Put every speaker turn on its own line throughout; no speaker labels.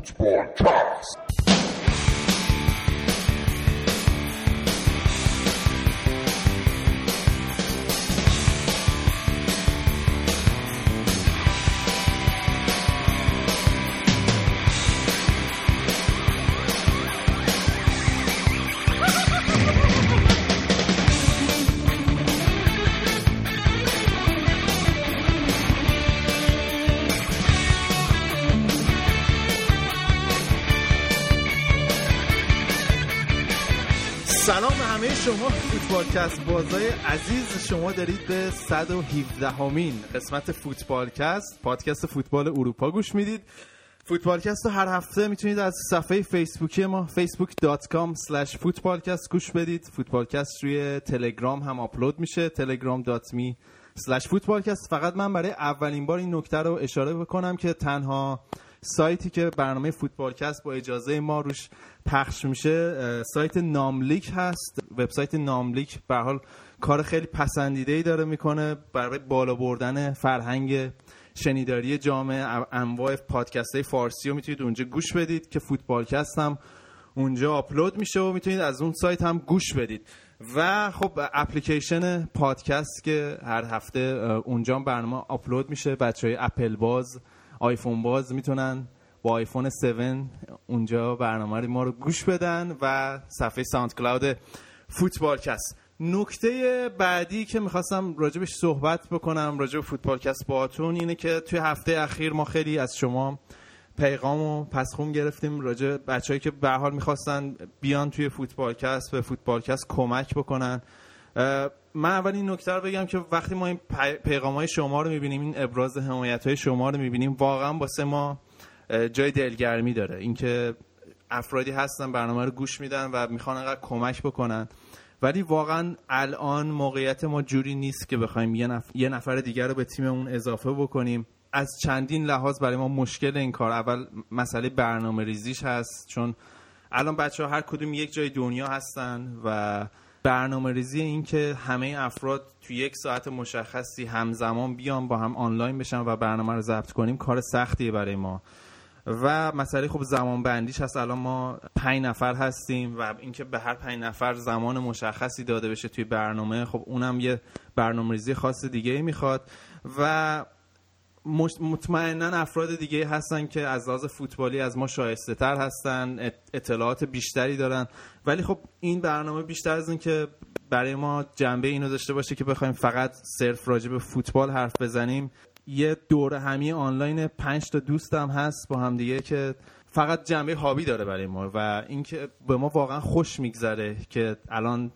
Roots Podcast. فوتبالکست بازای عزیز شما دارید به 117 اُمین قسمت فوتبالکست پادکست فوتبال اروپا گوش می‌دید. فوتبالکست رو هر هفته می‌تونید از صفحه فیسبوکی ما facebook.com فوتبالکست گوش بدید. فوتبالکست روی تلگرام هم آپلود میشه telegram.me slash فوتبالکست فقط من برای اولین بار این نکته رو اشاره بکنم که تنها سایتی که برنامه فوتبالکست با اجازه ما روش پخش میشه سایت ناملیک هست. وبسایت ناملیک به حال کار خیلی پسندیده ای داره می‌کنه برای بالا بردن فرهنگ شنیداری جامعه. انواع پادکست های فارسی رو می‌تونید اونجا گوش بدید که فوتبالکست هم اونجا آپلود میشه و می‌تونید از اون سایت هم گوش بدید. و خب اپلیکیشن پادکست که هر هفته اونجا برنامه آپلود میشه. بچه های اپل باز آیفون باز می‌تونن با آیفون 7 اونجا برنامه ما رو گوش بدن و صفحه SoundCloud فوتبالکست. نکته بعدی که می‌خواستم راجبش صحبت بکنم راجب فوتبالکست باهاتون اینه که توی هفته اخیر ما خیلی از شما پیغام و پسغوم گرفتیم راجع بچههایی که به حال می‌خواستن بیان توی فوتبالکست به فوتبالکست کمک بکنن. من اول این نکته رو بگم که وقتی ما این پیغام های شما رو می‌بینیم این ابراز حمایت های شما رو می‌بینیم واقعا واسه ما جای دلگرمی داره. اینکه افرادی هستن برنامه رو گوش میدن و می‌خوان انقدر کمک بکنن. ولی واقعا الان موقعیت ما جوری نیست که بخوایم یه, نفر, یه نفر دیگر رو به تیممون اضافه بکنیم. از چندین لحاظ برای ما مشکل این کار. اول مسئله برنامه ریزیش هست چون الان بچه ها هر کدوم یک جای دنیا هستن و برنامه ریزی این که همه افراد توی یک ساعت مشخصی همزمان بیان با هم آنلاین بشن و برنامه رو ضبط کنیم کار سختیه برای ما. و مسئله خب زمان بندیش هست. الان ما پنج نفر هستیم و اینکه به هر پنج نفر زمان مشخصی داده بشه توی برنامه خب اونم یه برنامه ریزی خاص دیگه می‌خواد. و مطمئنا افراد دیگه هستن که از لحاظ فوتبالی از ما شایسته تر هستن اطلاعات بیشتری دارن. ولی خب این برنامه بیشتر از این که برای ما جنبه اینو داشته باشه که بخوایم فقط صرف راجع به فوتبال حرف بزنیم. یه دوره همی آنلاین پنج تا دوستم هست با هم دیگه که فقط جنبه هابی داره برای ما و اینکه به ما واقعا خوش میگذره که الان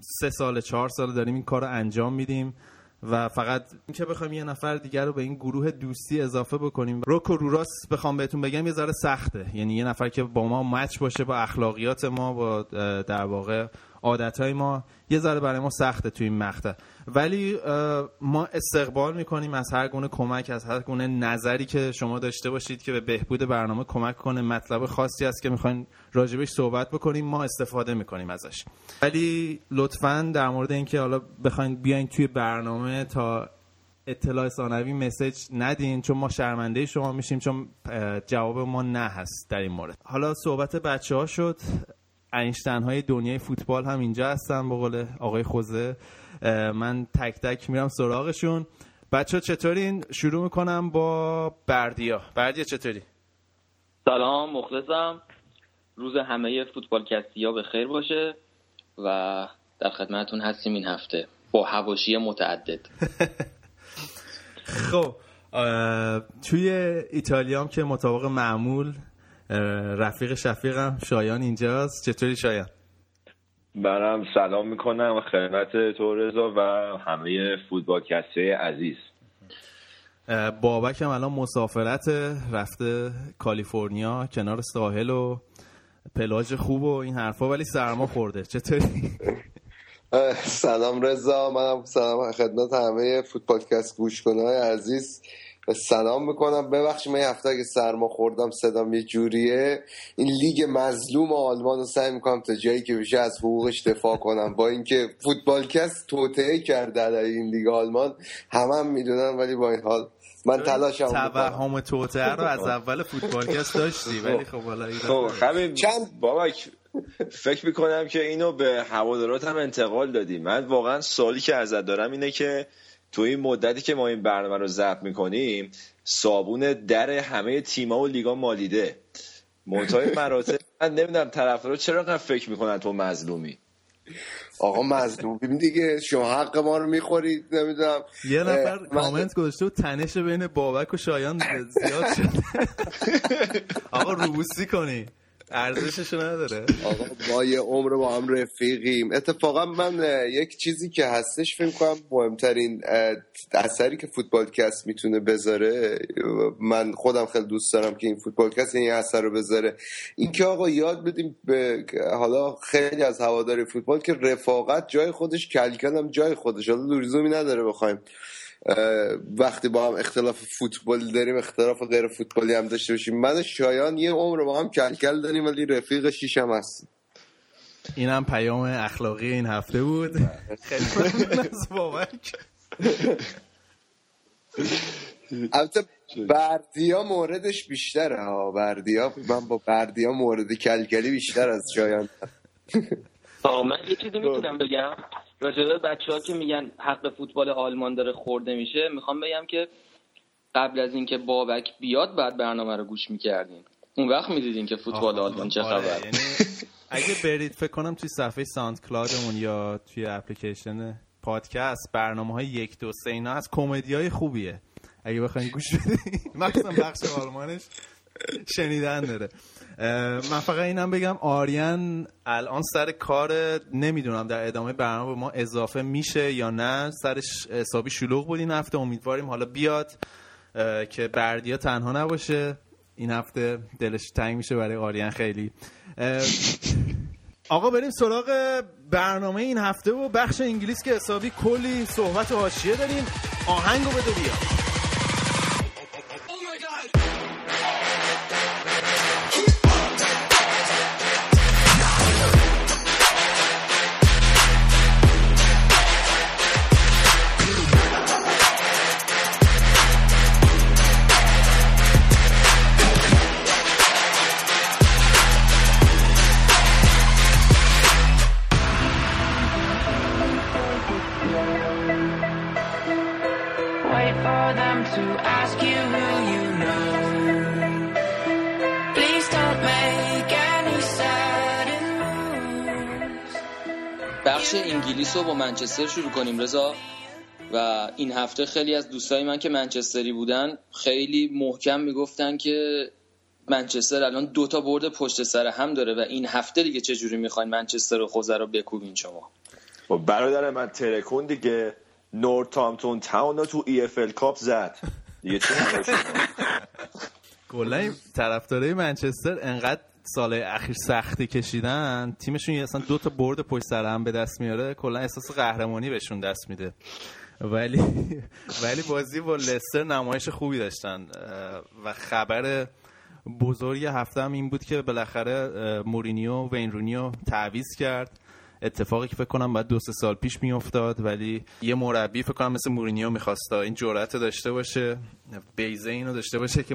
سه سال چهار سال داریم این کار رو انجام میدیم. و فقط اینکه بخوایم یه نفر دیگر رو به این گروه دوستی اضافه بکنیم. روک و روراس بخوام بهتون بگم یه ذره سخته. یعنی یه نفر که با ما مچ باشه با اخلاقیات ما با در واقع عادت های ما یه ذره برای ما سخته توی این مقطع. ولی ما استقبال می‌کنیم از هر گونه کمک از هر گونه نظری که شما داشته باشید که به بهبود برنامه کمک کنه. مطلب خاصی است که می‌خواین راجبش صحبت بکنیم ما استفاده می‌کنیم ازش. ولی لطفا در مورد اینکه حالا بخواین بیاین توی برنامه تا اطلاع ثانوی مسیج ندین چون ما شرمنده شما میشیم چون جواب ما نه هست در این مورد. حالا صحبت بچه ها شد. اینشتن های دنیای فوتبال هم اینجا هستن به قول آقای خوزه. من تک تک میرم سراغشون. بچه چطورین شروع می‌کنم با بردیا. بردیا چطوری؟
سلام مخلصم. روز همه فوتبال کستی ها به خیر باشه و در خدمتون هستیم این هفته. با هواشی متعدد.
خب توی ایتالیا هم که مطابق معمول رفیق شفیقم شایان اینجاست. چطوری شایان؟
برم سلام می‌کنم خدمت تو رضا و همه فوتبال کسته عزیز.
بابک هم الان مسافرت رفته کالیفرنیا کنار ساحل و پلاژ خوب و این حرفا ولی سرما خورده. چطوری؟
سلام رضا منم سلام خدمت همه فوتبالکست گوش های عزیز. سلام می‌کنم. ببخشید من هفته اگه سرما خوردم صدام یه جوریه. این لیگ مظلوم آلمان رو سعی می‌کنم تا جایی که بشه از حقوقش دفاع کنم. با اینکه فوتبالکست توطعه کرده در این لیگ آلمان همه هم می‌دونن ولی با این حال من تلاشم
توهم توته رو از اول فوتبالکست داشتی ولی خب حالا
خب چند بابک فکر می‌کنم که اینو به هوادارات هم انتقال دادی. من واقعا سوالی که ازت دارم اینه که تو این مدتی که ما این برنامه رو ضبط می‌کنیم صابون در همه تیما و لیگا مالیده. منتهای مراتب من نمی‌دونم طرفدارا چرا فکر می‌کنن تو مظلومی.
آقا مظلومیم دیگه. شما حق ما رو می‌خورید نمی‌دونم.
یه نفر کامنت گذاشته و تنش بین بابک و شایان زیاد شده. آقا روبوسی کنی. ارزشش نداره.
آقا ما یه عمر با هم رفیقیم. اتفاقا من یک چیزی که هستش فکر کنم مهمترین اثری که فوتبالکست می‌تونه بذاره من خودم خیلی دوست دارم که این فوتبالکست این اثر رو بذاره. اینکه آقا یاد بدیم به حالا خیلی از هواداری فوتبال که رفاقت جای خودش کلکل هم جای خودش. حالا لزومی نداره بخوایم. وقتی با هم اختلاف فوتبال داریم اختلاف غیر فوتبالی هم داشته باشیم. من شایان یه عمر با هم کلکل داریم ولی رفیق شیشم هست
این هم پیام اخلاقی این هفته بود. خیلی
البته بردیا موردش بیشتره ها. بردیا من با بردیا مورد کلکلی بیشتر از شایان.
من یه چیزی می‌تونم بگم. راجبه بچه ها که میگن حق فوتبال آلمان داره خورده میشه می‌خوام بگم که قبل از اینکه بابک بیاد بعد برنامه رو گوش می‌کردین اون وقت می‌دیدین که فوتبال آلمان چه آره، خبر یعنی
اگه برید فکر کنم توی صفحه ساند کلادمون یا توی اپلیکیشن پادکست برنامه های یک دو سه اینا از کمدی های خوبیه. اگه بخواین گوش بدید مثلا بخش آلمانش شنیدن داره. من فقط اینم بگم آریان الان سر کار نمی‌دونم در ادامه برنامه به ما اضافه میشه یا نه. سرش حسابی شلوغ بود این هفته امیدواریم حالا بیاد که بردیا تنها نباشه. این هفته دلش تنگ میشه برای آریان خیلی. آقا بریم سراغ برنامه این هفته و بخش انگلیس که حسابی کلی صحبت و حاشیه داریم. آهنگو بده بیا.
منچستر شروع کنیم رضا. و این هفته خیلی از دوستای من که منچستری بودن خیلی محکم می‌گفتن که منچستر الان دوتا برد پشت سر هم داره و این هفته دیگه چجوری می‌خواین منچستر و خوزه رو بکوبین شما؟
خب برادر من ترکون دیگه نورتامتون تاون رو تو ای اف ال کاپ زد. دیگه چی
کلا طرفدارای منچستر انقدر سال اخیر سختی کشیدن تیمشون اصلا دو تا برد پشت سر هم به دست میاره کلا احساس قهرمانی بهشون دست میده. ولی ولی بازی با لستر نمایش خوبی داشتن و خبر بزرگ هفته هم این بود که بالاخره مورینیو وین رونی رو تعویض کرد. اتفاقی که فکر کنم بعد دو سه سال پیش میافتاد ولی یه مربی فکر کنم مثل مورینیو می‌خواست این جرأت داشته باشه بیضه اینو داشته باشه که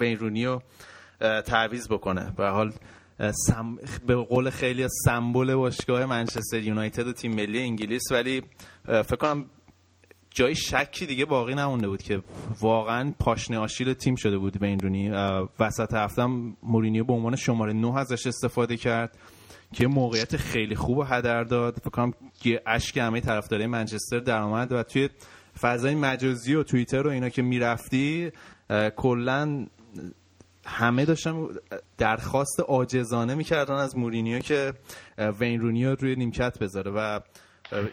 وین تعویض بکنه. به حال سم... به قول خیلی سمبل باشگاه منچستر یونایتد و تیم ملی انگلیس ولی فکر کنم جای شکی دیگه باقی نمونده بود که واقعا پاشنه آشیل تیم شده بود به این رونی. وسط هفته مورینیو به عنوان شماره 9 ازش استفاده کرد که موقعیت خیلی خوب هدر داد. فکر کنم که اشک همه طرفدارای منچستر درآمد و توی فضای مجازی و توییتر و اینا که می‌رفتی کلا همه داشتن درخواست عاجزانه می‌کردن از مورینیو که وین رونیو روی نیمکت بذاره و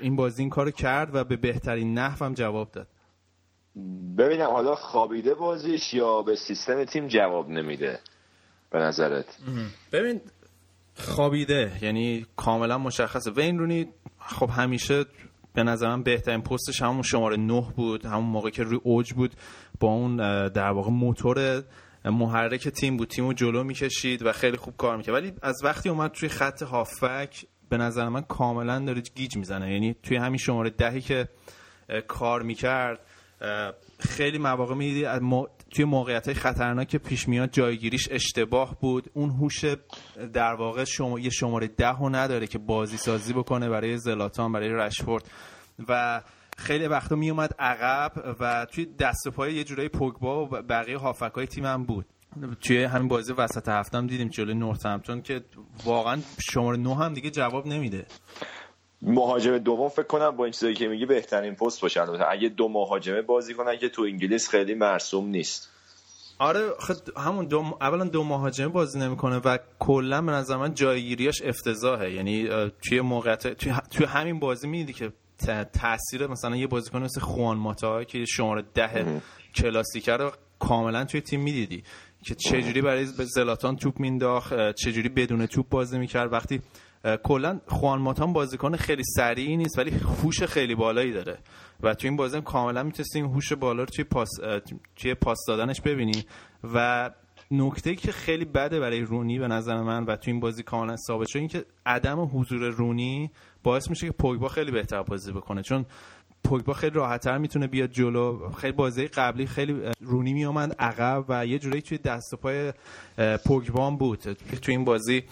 این بازی این کارو کرد و به بهترین نحو هم جواب داد.
ببینم حالا خوابیده بازیش یا به سیستم تیم جواب نمیده به نظرت؟
ببین خوابیده یعنی کاملا مشخصه. وین رونی خب همیشه به نظرم بهترین پستش همون شماره نه بود همون موقع که روی اوج بود با اون در واقع موتور محرک تیم بود تیمو جلو می‌کشید و خیلی خوب کار می‌کرد. ولی از وقتی اومد توی خط هافک به نظر من کاملا داره گیج می‌زنه. یعنی توی همین شماره دهی که کار می‌کرد خیلی مواقع می‌دیدی توی موقعیت های خطرناک پیش میاد جایگیریش اشتباه بود. اون هوش در واقع شما یه شماره ده رو نداره که بازی سازی بکنه برای زلاتان برای رشفورد. و خیلی وقتا می اومد عقب و توی دست و پای یه جورایی پوگبا و بقیه هافک های تیمم بود. توی همین بازی وسط هفته هم دیدیم جلوی نورتمپتون که واقعا شماره نه هم دیگه جواب نمیده.
مهاجم دوم فکر کنم با این چیزایی که میگی بهترین پست باشه اگه دو مهاجمه بازی کنن که تو انگلیس خیلی مرسوم نیست.
آره خد همون دو اولا دو مهاجمه بازی نمی‌کنه و کلا به نظر من جایگیریاش افتضاحه. یعنی توی موقعیت توی, توی همین بازی می‌دیدی که تاثیر مثلا یه بازیکن مثل خوان ماتا که شماره ده کلاسیکه رو کاملا توی تیم می‌دیدی که چجوری برای زلاتان توپ مینداخت چجوری بدون توپ بازی می‌کرد. وقتی کلا خوان ماتان بازیکن خیلی سریعی نیست ولی هوش خیلی بالایی داره. و توی این بازی کاملا می‌تونستیم هوش بالا رو توی پاس توی پاس دادنش ببینی و نکته که خیلی بده برای رونی به نظر من و توی این بازی کاملا ثابت شد این که عدم حضور رونی باعث میشه که پوگبا خیلی بهتر بازی بکنه. چون پوگبا خیلی راحتتر می‌تونه بیاد جلو. خیلی بازی قبلی خیلی رونی میامد عقب و یه جوری توی دست و پای پوگبا بود. توی این بازی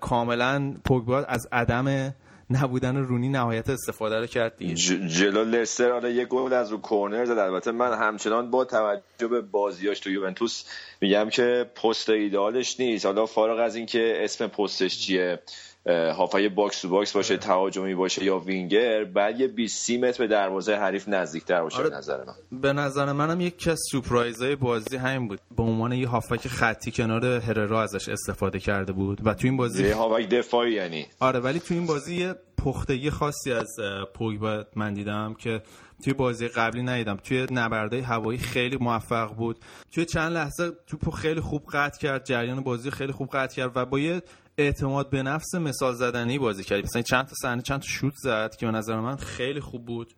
کاملا پوگبا از عدم نبودن رونی نهایت استفاده رو کرد دیگه.
جلو لستر آره یه گل از رو کورنر زد. البته من همچنان با توجه به بازیاش تو یوونتوس میگم که پست ایدالش نیست. حالا فارغ از اینکه اسم پستش چیه هافبک box to box باشه تهاجمی باشه یا وینگر بعد یه 20 متر به دروازه حریف نزدیکتر باشه آره. به نظر من.
به نظر منم یکی از سورپرایزهای بازی همین بود. به عنوان یه هافک خطی کنار هررا ازش استفاده کرده بود و تو این بازی
یه هافک دفاعی یعنی.
آره ولی تو این بازی یه پختگی خاصی از پوگبا من دیدم که توی بازی قبلی ندیدم. توی نبرده هوایی خیلی موفق بود. توی چند لحظه توپو خیلی خوب قطع کرد جریان بازی خیلی خوب قطع کرد و با یه اعتماد به نفس مثال زدنی بازی کرد مثلا چند تا صحنه چند تا شوت زد که به نظر من خیلی خوب بود.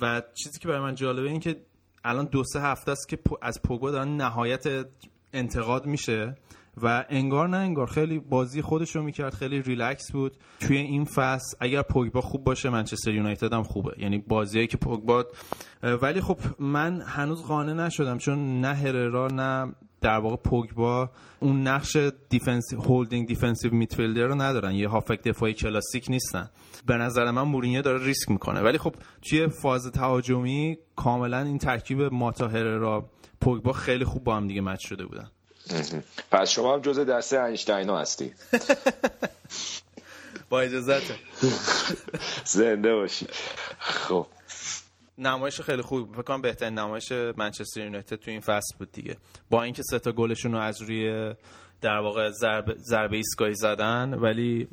و چیزی که برای من جالبه این که الان دو سه هفته است که از پوگبا دارن نهایت انتقاد میشه و انگار نه انگار خیلی بازی خودش رو می‌کرد خیلی ریلکس بود. توی این فصل اگر پوگبا خوب باشه منچستر یونایتد هم خوبه. یعنی بازیایی که پوگبا ولی خب من هنوز قانع نشدم چون نه هررا نه در واقع پوگبا اون نقش defensive holding defensive midfielder رو ندارن. یه هافبک دفاعی کلاسیک نیستن. به نظر من مورینیو داره ریسک می‌کنه. ولی خب توی فاز تهاجمی کاملا این ترکیب ماتا هررا پوگبا خیلی خوب با هم دیگه مچ شده بودن.
پس شما هم جزء دسته اینشتینا هستی.
با اجازت
زنده باشی. خب.
نمایش خیلی خوب. فکر کنم بهترین نمایش منچستر یونایتد تو این فصل بود دیگه. با اینکه سه تا گلشون رو از روی در واقع ضربه ضربه ایستگاهی زدن ولی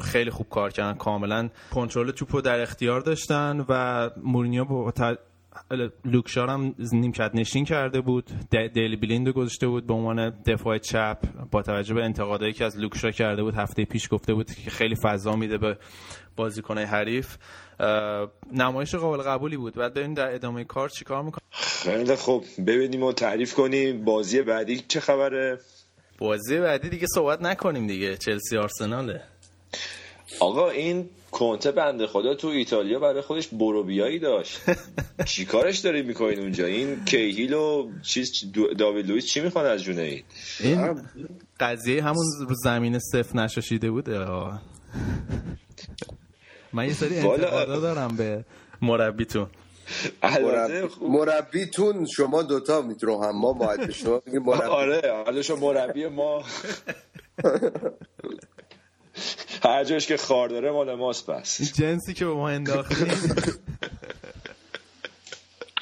خیلی خوب کار کردن. کاملا کنترل توپو در اختیار داشتن و مورینیو با لوکشار هم نیمکت نشین کرده بود. دیلی بلیند گذاشته بود به عنوان دفاع چپ. با توجه به انتقادایی که از لوکشا کرده بود هفته پیش گفته بود که خیلی فضا میده به بازیکنهای حریف. نمایش قابل قبولی بود. بعد ببینیم در ادامه کار چیکار می‌کنه
خیلی خب ببینیم و تعریف کنیم. بازی بعدی چه خبره؟
بازی بعدی دیگه صحبت نکنیم دیگه. چلسی آرسناله
آقا این کنته بنده خدا تو ایتالیا برای خودش بروبیایی داشت. چیکارش داری می‌کنین اونجا؟ این کیهیل و چیز داوید لوئیس چی می‌خوان از جونه این؟
این قضیه همون رو زمین صفر نشاشیده بود من یه سری انتقادا دارم به مربیتون
مربیتون شما دوتا میتونو هم ما باید شما مربی.
آره حالا شما مربی ما. هر جاش که خار داره مال ماست بس.
جنسی که به ما انداختیم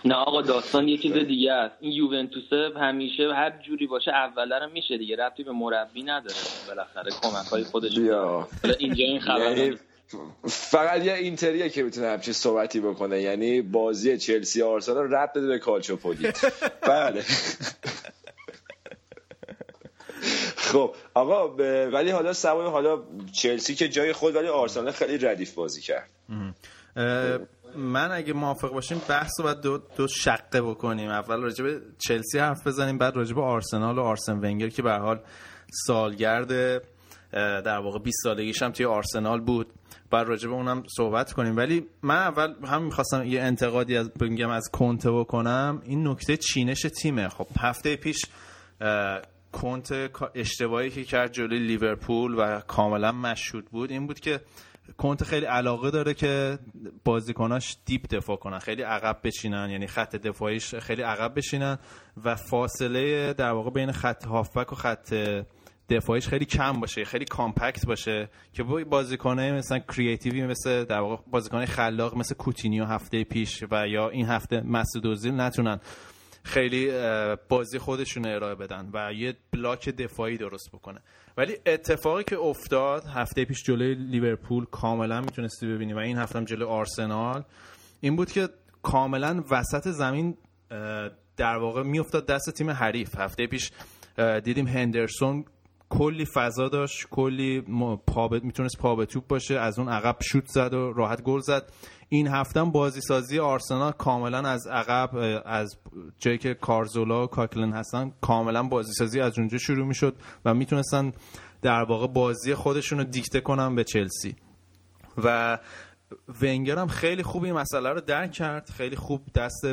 نه آقا داستان یه چیز دیگه است. این یوونتوس همیشه هر جوری باشه اوله رو میشه دیگه. ربطی به مربی نداره. بالاخره کمک های خودش
بیا.
اینجا این خبر
یعنی فقط یه اینتریه که می‌تونه همچین صحبتی بکنه یعنی بازی چلسی آرسنال ربط بده به کالچوپولی بله. خب آقا ولی حالا سوای حالا چلسی که جای خود ولی آرسنال خیلی ردیف بازی کرد.
من اگه موافق باشیم بحث رو باید دو, دو شقه بکنیم. اول راجع به چلسی حرف بزنیم بعد راجع به آرسنال و آرسن ونگر که به حال سالگرد در واقع 20 سالگیش هم توی آرسنال بود. بر راجع به اونم صحبت کنیم. ولی من اول هم می‌خواستم یه انتقادی از بگم از کنته بکنم. این نکته چینش تیمه. خب هفته پیش کنته اشتباهی که کرد جلوی لیورپول و کاملا مشهود بود این بود که کنته خیلی علاقه داره که بازیکناش deep دفاع کنن خیلی عقب بشینن یعنی خط دفاعیش خیلی عقب بشینن و فاصله در واقع بین خط هافبک و خط دفاعیش خیلی کم باشه خیلی compact باشه که با بازیکنه مثلا creative ی مثل در واقع بازیکن خلاق مثل کوتینیو هفته پیش و یا این هفته مسعود اوزیل نتونن خیلی بازی خودشون ارائه بدن و یه بلاک دفاعی درست بکنه. ولی اتفاقی که افتاد هفته پیش جلوی لیورپول کاملا می‌تونستی ببینی و این هفته هم جلوی آرسنال این بود که کاملا وسط زمین در واقع میافتاد دست تیم حریف. هفته پیش دیدیم هندرسون کلی فضا داشت کلی پا می‌تونست پا به توپ باشه از اون عقب شوت زد و راحت گل زد. این هفته بازی سازی آرسنال کاملا از عقب از جایی که کارزولا و کاکلن هستن کاملا بازی سازی از اونجا شروع می‌شد و می‌تونستن در واقع بازی خودشون رو دیکته کنن به چلسی. و ونگر هم خیلی خوب این مسئله رو درک کرد خیلی خوب دست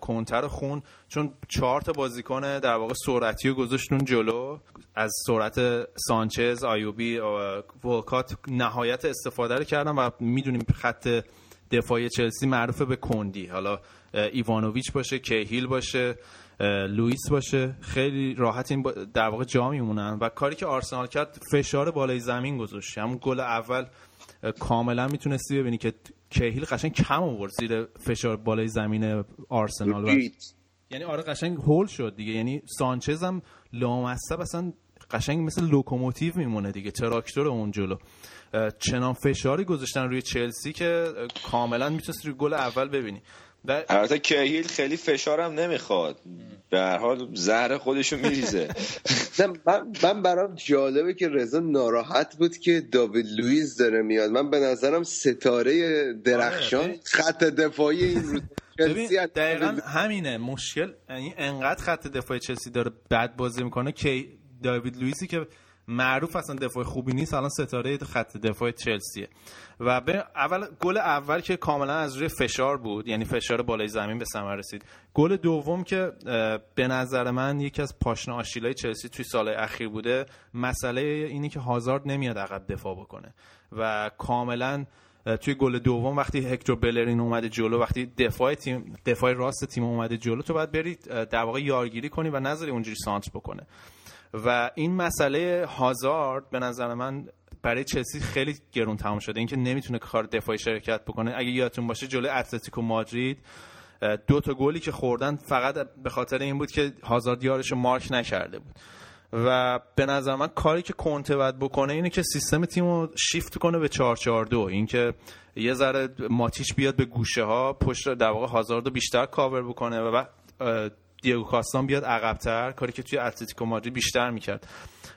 کنتر خون چون چهار تا بازیکن در واقع سرعتی رو گذاشتون جلو. از سرعت سانچز آیوبی ولکات نهایت استفاده رو کردن و می‌دونیم خط دفاعی چلسی معروفه به کندی. حالا ایوانوویچ باشه کیهیل باشه لوئیس باشه. خیلی راحت این در واقع جا میمونن. و کاری که آرسنال کرد فشار بالای زمین گذاشت. همون گل اول کاملا می‌تونستی ببینی که کیهیل قشنگ کم آورد زیر فشار بالای زمین آرسنال و یعنی آره قشنگ هول شد دیگه. یعنی سانچز هم لامصب اصلا قشنگ مثل لوکوموتیو میمونه دیگه تراکتور اون جلو. چنان فشاری گذاشتن روی چلسی که کاملا می‌تونستی روی گل اول ببینی.
البته کهیل خیلی فشارم نمی‌خواد. به هر حال زهر خودشو میریزه.
من, من برام جالبه که رضا ناراحت بود که داوید لوئیس داره میاد. من به نظرم ستاره درخشان آره، خط دفاعی این رو
دقیقا همینه. مشکل یعنی انقدر خط دفاعی چلسی داره بد بازی می‌کنه که داوید لوئیسی که معروف اصلا دفاع خوبی نیست. الان ستاره خط دفاع چلسیه. و به اول گل اول که کاملا از روی فشار بود یعنی فشار بالای زمین به ثمر رسید. گل دوم که به نظر من یکی از پاشنه آشیلای چلسی توی سال اخیر بوده مسئله اینی که هازارد نمیاد عقب دفاع بکنه. و کاملا توی گل دوم وقتی هکتور بلرین اومده جلو وقتی دفاع تیم دفاع راست تیم اومده جلو تو باید برید در واقع یارگیری کنی و نظری اونجوری سانتر بکنه. و این مسئله هازارد به نظر من برای چلسی خیلی گرون تمام شده. اینکه نمی‌تونه کار دفاعی شرکت بکنه. اگه یادتون باشه جلوی اتلتیکو مادرید دو تا گلی که خوردن فقط به خاطر این بود که هازارد یارش مارک نکرده بود. و به نظر من کاری که کنته باید بکنه اینه که سیستم تیم رو شیفت کنه به 442 اینکه یه ذره ماتیش بیاد به گوشه ها پشت در واقع هازارد رو بیشتر کاور بکنه و دیگو کاستان بیاد عقبتر کاری که توی اتلتیکو مادرید بیشتر می‌کرد.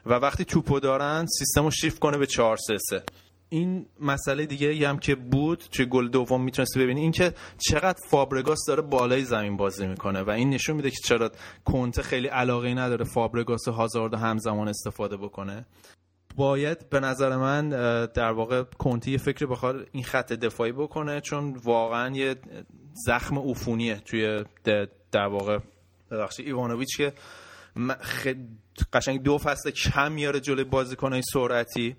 و وقتی توپو دارن سیستم رو شیفت کنه به 4 3 3 این مسئله دیگه هم که بود توی گل دوم می‌تونستی ببینی. این که چقدر فابرگاس داره بالای زمین بازی می‌کنه و این نشون میده که چرا کنته خیلی علاقه نداره فابرگاس و هازارد همزمان استفاده بکنه. باید به نظر من در واقع کنتی یه فکری بخواد این خط دفاعی بکنه چون واقعا یه زخم عفونیه توی در واقع ببخشید ایوانوویچ که قشنگ دو فصل کم میاره جلوی بازیکنای سرعتی.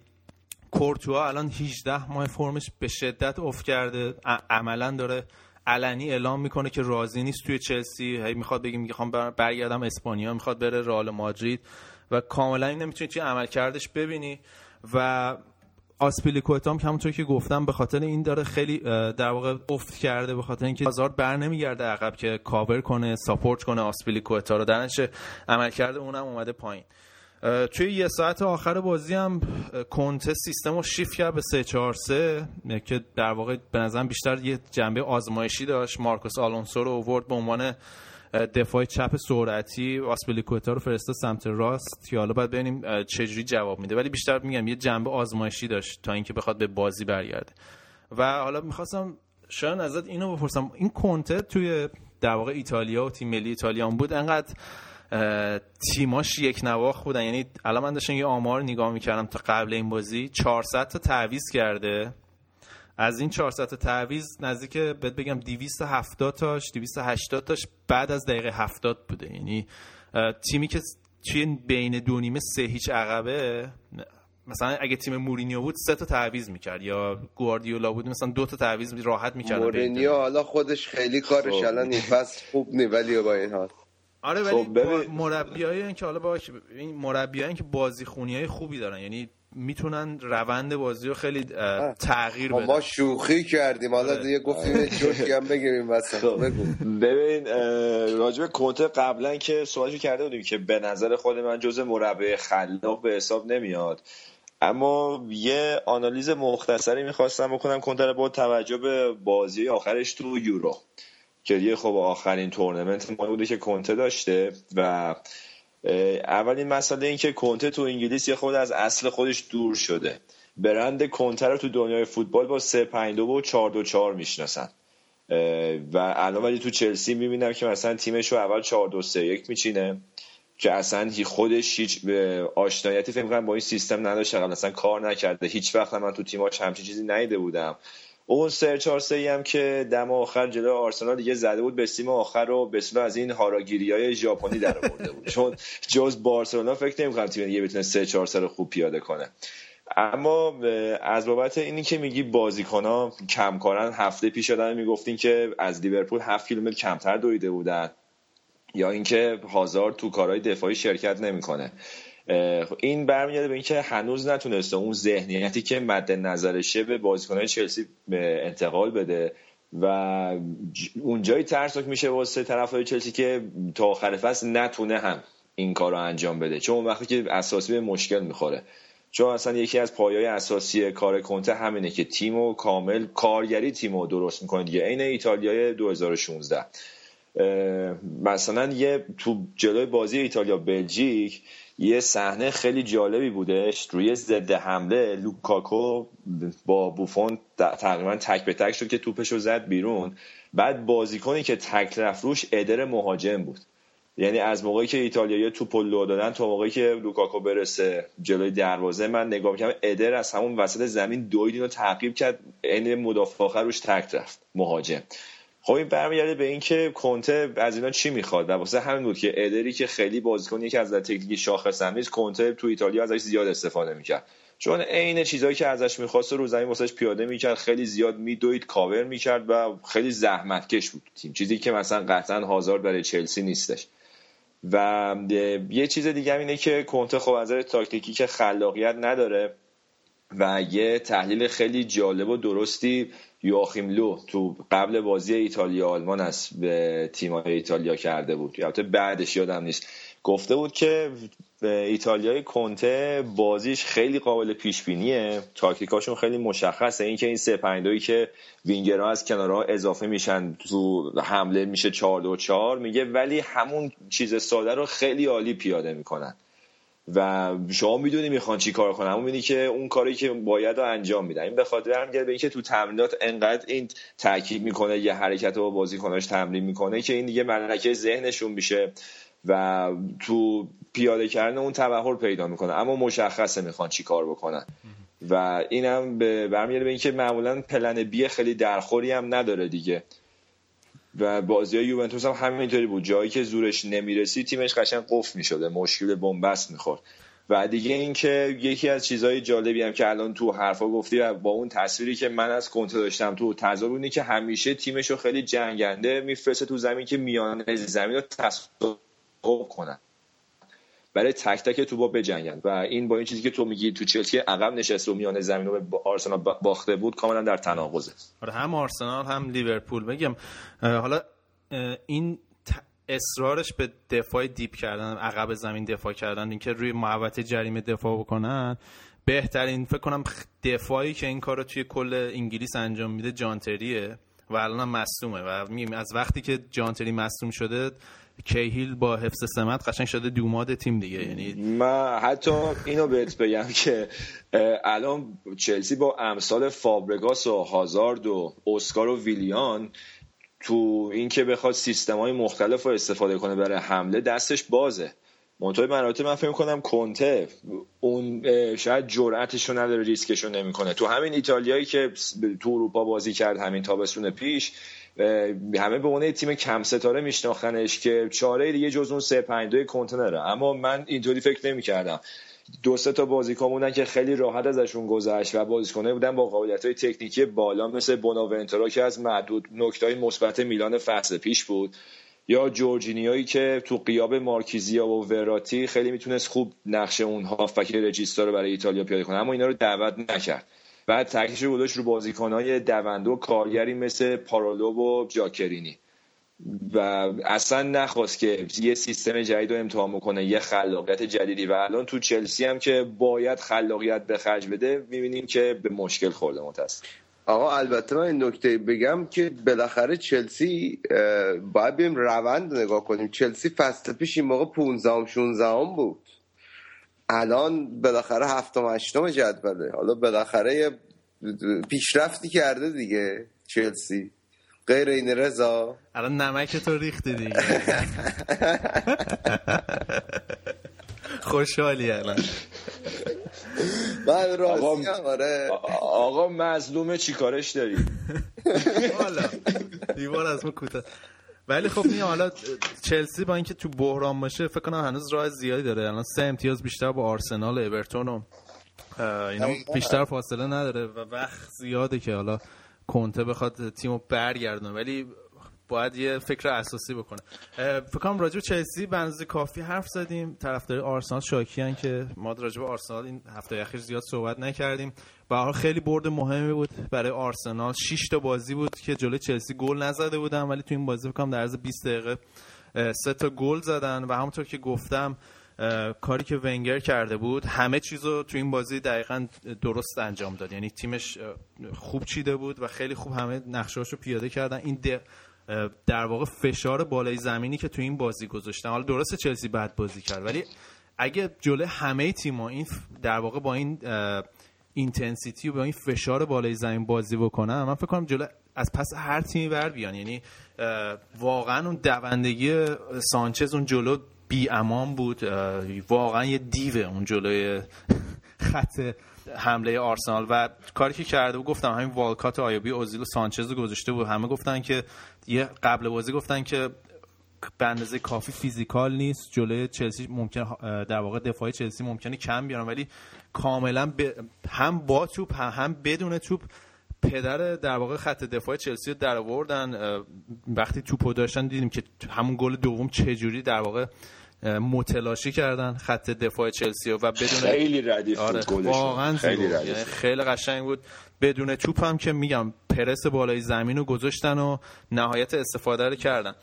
کورتوا الان 18 ماه فرمش به شدت افت کرده. عملا داره علنی اعلام می‌کنه که راضی نیست توی چلسی. هی می‌خواد بگیم می‌خوام برگردم اسپانیا می‌خواد بره رئال مادرید. و کاملا این نمی‌تونی توی عمل کردش ببینی. و آسپیلیکوتا هم همونطور که گفتم به خاطر این داره خیلی در واقع افت کرده به خاطر اینکه هازارد بر نمیگرده عقب که کاور کنه ساپورت کنه آسپیلیکوتا رو. درنش عمل کرده اونم اومده پایین. توی یه ساعت آخر بازی هم کنته سیستم رو شیفت کرد به 3 4 3 که در واقع به نظرم بیشتر یه جنبه آزمایشی داشت. مارکوس آلونسو رو اوورد به عنوان دفاع چپ سرعتی آسپلیکوتا رو فرستاد سمت راست. که حالا باید ببینیم چجوری جواب میده. ولی بیشتر میگم یه جنبه آزمایشی داشت تا اینکه بخواد به بازی برگرده. و حالا می‌خواستم شاید ازت اینو بپرسم. این کنته توی در واقع ایتالیا و تیم ملی ایتالیا بود؟ انقدر تیماش یک نواخ بودن. یعنی الان من داشتم یه آمار نگاه می‌کردم تا قبل این بازی. 400 تا تعویض کرده. از این 400 تا تعویض نزدیک بهت بگم 270 تاش 280 تاش بعد از دقیقه 70 بوده. یعنی تیمی که توی بین دو نیمه سه هیچ عقبه مثلا اگه تیم مورینیو بود سه تا تعویض می‌کرد یا گواردیولا بود مثلا دو تا تعویض راحت می‌کرد
مورینیو حالا خودش خیلی کارش خب. الان این فصل خوب نی ولی با این حال.
آره ولی خب مربیایی که حالا با این مربیایی که بازی خونی های خوبی دارن یعنی می‌تونن روند بازی رو خیلی تغییر بدن
ما شوخی کردیم. حالا آره. دیگه گفتیم جوشی هم بگیم این وسط. خب.
ببین راجب کنته قبلا که سوالشو کرده بودیم که به نظر خود من جز مربی خلاق به حساب نمیاد. اما یه آنالیز مختصری می‌خواستم بکنم کنتر با توجه به بازی آخرش تو یورو. که یه خب آخرین تورنمنت ما بوده که کنته داشته و اولین مسئله این که کنته تو انگلیس یه خود از اصل خودش دور شده. برند کنته رو تو دنیای فوتبال با 3 و 4 2 4 می‌شناسن. و الان ولی تو چلسی می‌بینم که مثلا تیمش رو اول 4 2 3 1 میچینه که اصلا خودش هیچ آشنایتی فکر با این سیستم نداشته قبل اصلا کار نکرده. هیچ وقت من تو تیماش همچین چیزی ندیده بودم. اون سر چهار سی هم که دم آخر جلو آرسنال دیگه زده بود به سیم آخر رو به از این هاراگیری های ژاپنی در آورده بود. چون جز بارسلونا فکر نمی‌کنم تیم دیگه بتونه سه چهار سال خوب پیاده کنه. اما از بابت اینی که میگی بازیکن ها کم کارن هفته پیش آدم می‌گفتین که از لیورپول هفت کیلومتر کمتر دویده بودن یا اینکه هازار تو کارهای دفاعی شرکت نمی‌کنه. این برمیگرده به اینکه هنوز نتونسته اون ذهنیتی که مد نظرشه به بازیکنهای چلسی انتقال بده و اونجایی ترسناک میشه واسه طرفهای چلسی که تا آخر فصل نتونه هم این کار رو انجام بده. چون اون وقتی که اساسی به مشکل می‌خوره. چون اصلا یکی از پایای اساسی کار کنته همینه که تیم و کامل کارگری تیم رو درست می‌کنه دیگه. عین ایتالیای 2016 مثلا یه تو جلوی بازی ایتالیا بلژیک یه صحنه خیلی جالبی بودش. روی ضد حمله لوکاکو با بوفون تقریبا تک به تک شد که توپشو زد بیرون. بعد بازیکنی که تک رفت روش ادر مهاجم بود. یعنی از موقعی که ایتالیایی توپ لو دادن تا موقعی که لوکاکو برسه جلوی دروازه من نگاه می‌کنم ادر از همون وسط زمین دوید و تعقیب کرد عین مدافع آخر روش تکل رفت مهاجم. خب این برمیگرده به اینکه کنته از اینا چی می‌خواد؟ و واسه همین بود که ادری که خیلی بازیکنی که از تکنیکی شاخص هم نیست کنته تو ایتالیا ازش زیاد استفاده می‌کرد. چون عین چیزهایی که ازش می‌خواست رو زمین واسش پیاده می‌کرد خیلی زیاد میدوید کاور می‌کرد و خیلی زحمتکش بود تیم. چیزی که مثلا قطعا هازارد برای چلسی نیستش. و یه چیز دیگه اینه که کنته خب از تاکتیکی که خلاقیت نداره و یه تحلیل خیلی جالب و درستی یواخیم لو تو قبل بازی ایتالیا آلمان است به تیم ایتالیا کرده بود. البته بعدش یادم نیست. گفته بود که ایتالیای کنته بازیش خیلی قابل پیش بینیه تاکتیکاشون خیلی مشخصه. اینکه این سه پنج که وینگرها از کنارها اضافه میشن تو حمله میشه 4 2 4 میگه ولی همون چیز ساده رو خیلی عالی پیاده می‌کنن. و شما می‌دونی می‌خوان چی کار کنن. اون که اون کاری که باید رو انجام میدن. این به خاطر هم به اینکه تو تمرینات انقدر این تاکید می‌کنه یه حرکت رو با بازیکناش تمرین می‌کنه که این دیگه ملکه ذهنشون میشه و تو پیاده کردن اون تبهر پیدا می‌کنه. اما مشخصه می‌خوان چی کار بکنن. و اینم به برمیگرده به اینکه معمولا پلن بی خیلی درخوری هم نداره دیگه. و بازی های یوونتوس هم همینطوری بود. جایی که زورش نمی‌رسی تیمش قشنگ قفل می‌شده مشکل بنبست می‌خورد. و دیگه اینکه یکی از چیزهای جالبی هم که الان تو حرفا گفتی و با اون تصویری که من از کنته داشتم تو تضاد که همیشه تیمش رو خیلی جنگنده میفرسته تو زمین که میان زمین رو تصادف کنن. برای تک تک با بجنگن. و این با این چیزی که تو میگی تو چلسی عقب نشست و میان زمین رو به آرسنال باخته بود کاملا در تناقضه.
آره هم آرسنال هم لیورپول. بگم حالا این اصرارش به دفاع دیپ کردن عقب زمین دفاع کردن اینکه روی محوطه جریمه دفاع بکنن بهترین فکر کنم دفاعی که این کار رو توی کل انگلیس انجام میده جانتریه و الان هم و از وقتی که جانتری مصوم شده کیهیل با حفظ سمت قشنگ شده دوماد تیم دیگه یعنی
من حتی اینو بهت بگم که الان چلسی با امثال فابرگاس و هازارد و اسکار و ویلیان تو اینکه بخواد سیستم های مختلف رو استفاده کنه برای حمله دستش بازه. منتهای مراتب من فکر کنم کنته اون شاید جرأتش نداره ریسکش رو نمی‌کنه. تو همین ایتالیایی که تو اروپا بازی کرد همین تابستون پیش همه به عنوان تیم کم ستاره میشناختنش که چاره دیگه جز اون 3 5 2 کنتنره. اما من اینطوری فکر نمی‌کردم. دو سه تا بازیکن بودن که خیلی راحت ازشون گذشت و بازیکنایی بودن با قابلیت های تکنیکی بالا مثل بوناونتورا که از معدود نکته های مثبت میلان فصل پیش بود یا جورجینیایی که تو قیاب مارکیزیا و وراتی خیلی می‌تونست خوب نقش اون هافبک رجیستا رو برای ایتالیا پیاده کنه. اما اینا رو دعوت نکرد. بعد رو گذاشت رو بازیکنهای دوندو کارگری مثل پارولو و جاکرینی. و اصلا نخواست که یه سیستم جدید رو امتحان بکنه یه خلاقیت جدیدی. و الان تو چلسی هم که باید خلاقیت به خرج بده می‌بینیم که به مشکل خورده متاسف
آقا البته من این نکته بگم که بالاخره چلسی باید بیم روند نگاه کنیم. چلسی فصل پیش این موقع 15 16 بود. الان بالاخره هفتم هشتم جدوله. حالا بالاخره پیشرفتی کرده دیگه چلسی. غیر این رضا.
الان نمک تو ریختی دیگه. خوشحالی الان.
من راستی آره.
آقا مظلوم چی کارش داری؟
حالا دیوار از ما کوتاه. ولی خب این حالا چلسی با اینکه تو بحران باشه فکر کنم هنوز راه زیادی داره. الان سه امتیاز بیشتر با آرسنال اورتون و اینا بیشتر فاصله نداره و وقت زیاده که حالا کنته بخواد تیمو برگردونه. ولی باید یه فکر اساسی بکنه. فکر کنم راجع چلسی بنز کافی حرف زدیم. طرفدار آرسنال شاکیان که ما راجع آرسنال این هفته اخیر زیاد صحبت نکردیم. به خیلی برد مهمی بود برای آرسنال. 6 تا بازی بود که جلوی چلسی گل نزده بودن ولی تو این بازی فکر کنم در عرض 20 دقیقه سه تا گل زدن و همونطور که گفتم کاری که ونگر کرده بود همه چیزو تو این بازی دقیقا درست انجام داد. یعنی تیمش خوب چیده بود و خیلی خوب همه نقشهاشو پیاده کردن. این در واقع فشار بالای زمینی که تو این بازی گذاشتن. حالا درست چلسی بعد بازی کرد ولی اگه جلوی همه تیم‌ها این در واقع با این intensity و با این فشار بالای زمین بازی بکنن من فکر کنم جلو از پس هر تیمی بر بیان. یعنی واقعا اون دوندگی سانچز اون جلو بی امان بود واقعا یه دیوه اون جلوی خط حمله آرسنال و کاری که کرده بود گفتم همین والکات ایووبی اوزیل و سانچز رو گذاشته بود. همه گفتن که یه قبل بازی گفتن که به اندازه کافی فیزیکال نیست جلوی چلسی ممکن در واقع دفاع چلسی ممکنه کم بیارن ولی کاملا هم با توپ هم بدون توپ پدر در واقع خط دفاع چلسی رو در آوردن وقتی توپو داشتن دیدیم که همون گل دوم چجوری در واقع متلاشی کردن خط دفاع چلسی و بدون
خیلی ردیف
آره
بود
واقعا
خیلی,
یعنی خیلی قشنگ بود. بدون توپ هم که میگم پرس بالای زمین رو گذاشتن و نهایت استفاده رو کردن.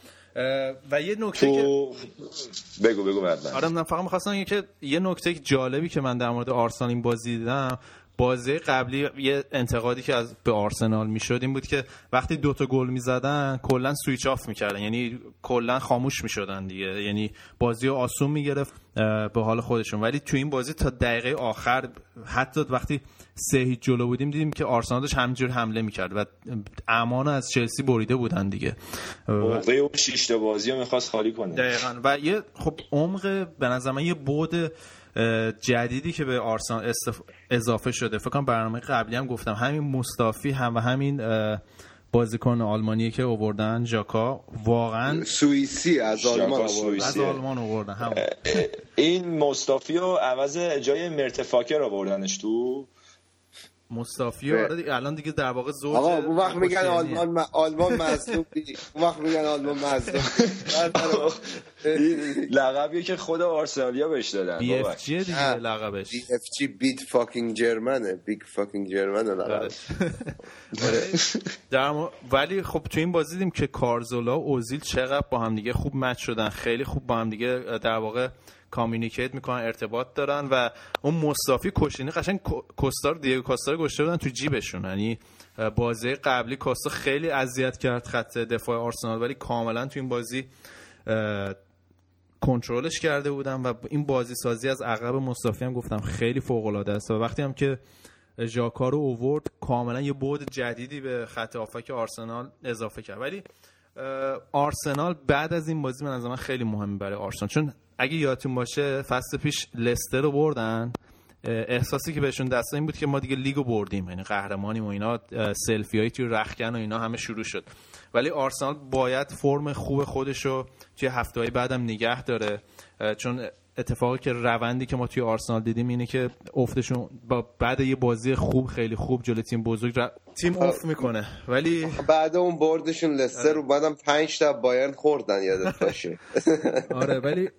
و یه نکته
تو...
که
بگو بگو بعد
آره من فقط می‌خواستم که یه نکته جالبی که من در مورد آرسنال این بازی دیدم. بازی قبلی یه انتقادی که از به آرسنال می‌شد این بود که وقتی دوتا گل می‌زدن کلا switch off می‌کردن. یعنی کلا خاموش می‌شدن دیگه. یعنی بازی رو آسون می‌گرفت به حال خودشون. ولی تو این بازی تا دقیقه آخر حتی وقتی سه هیچ جلو بودیم دیدیم که آرسنال داشت همینجور حمله می‌کرد و امان از چلسی بریده بودن دیگه.
موقع اون شیشتا بازی رو می‌خواست خالی کنه.
دقیقا. و یه خب عمق به نظر من یه بود جدیدی که به آرسنال اضافه شده. فکر کنم برنامه قبلی هم گفتم. همین مصطفی هم و همین بازیکن آلمانی که آوردن ژاکا واقعا
سوئیسی از آلمان
از آلمان آوردن. هم
این مصطفی رو عوض جای مرتفاکر آوردنش تو؟
مصطفی آره الان دیگه در واقع زوج
آقا اون وقت میگن آلمان م... آلمان مظلوم اون وقت میگن آلمان مظلوم
لقبی که خود آرسنالیا بهش دادن
BF G دیگه لقبش.
BFG big fucking German ه. big fucking German ه لقب.
در ولی خب تو این بازی دیدیم که کازورلا و اوزیل چقدر با هم دیگه خوب match شدن. خیلی خوب با هم دیگه در واقع communicate می‌کنن ارتباط دارن و اون مصطفی کشینی قشنگ کوستار دیگو کوستار گشته بودن تو جیبشون. یعنی بازی قبلی کوستا خیلی اذیت کرد خط دفاع آرسنال ولی کاملا تو این بازی کنترلش کرده بودم و این بازی سازی از عقب مصطفی هم گفتم خیلی فوق العاده است. و وقتی هم که ژاکا رو اوورد کاملا یه بود جدیدی به خط آفک آرسنال اضافه کرد. ولی آرسنال بعد از این بازی من از من خیلی مهمه برای آرسنال. چون اگه یادتون باشه فصل پیش لستر رو بردن. احساسی که بهشون دست این بود که ما دیگه لیگو بردیم. یعنی قهرمانیم و اینا سلفی هایی توی رخکن و اینا همه شروع شد. ولی آرسنال باید فرم خوب خودش رو توی هفته بعدم نگه داره. چون اتفاقی که روندی که ما توی آرسنال دیدیم اینه که افتشون با بعد یه بازی خوب خیلی خوب جلوی تیم بزرگ تیم افت می‌کنه. ولی
بعد اون بردشون لستر رو بعدم 5 تا بایرن خوردن یادت باشه.
آره ولی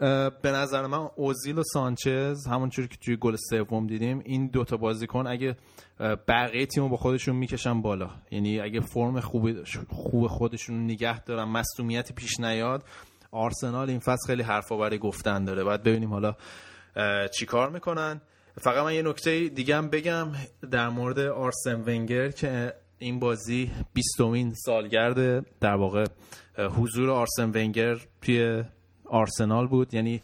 به نظر من اوزیل و سانچز همونجوری که توی گل سوم دیدیم این دوتا بازیکن اگه بقیه تیمو با خودشون می‌کشن بالا. یعنی اگه فرم خوب خوب خودشون نگه دارن مصونیتی پیش نیاد آرسنال این فصل خیلی حرفا برای گفتن داره. باید ببینیم حالا چیکار می‌کنن. فقط من یه نکته دیگه هم بگم در مورد آرسن ونگر که این بازی بیستمین سالگرد در واقع حضور آرسن ونگر توی آرسنال بود. یعنی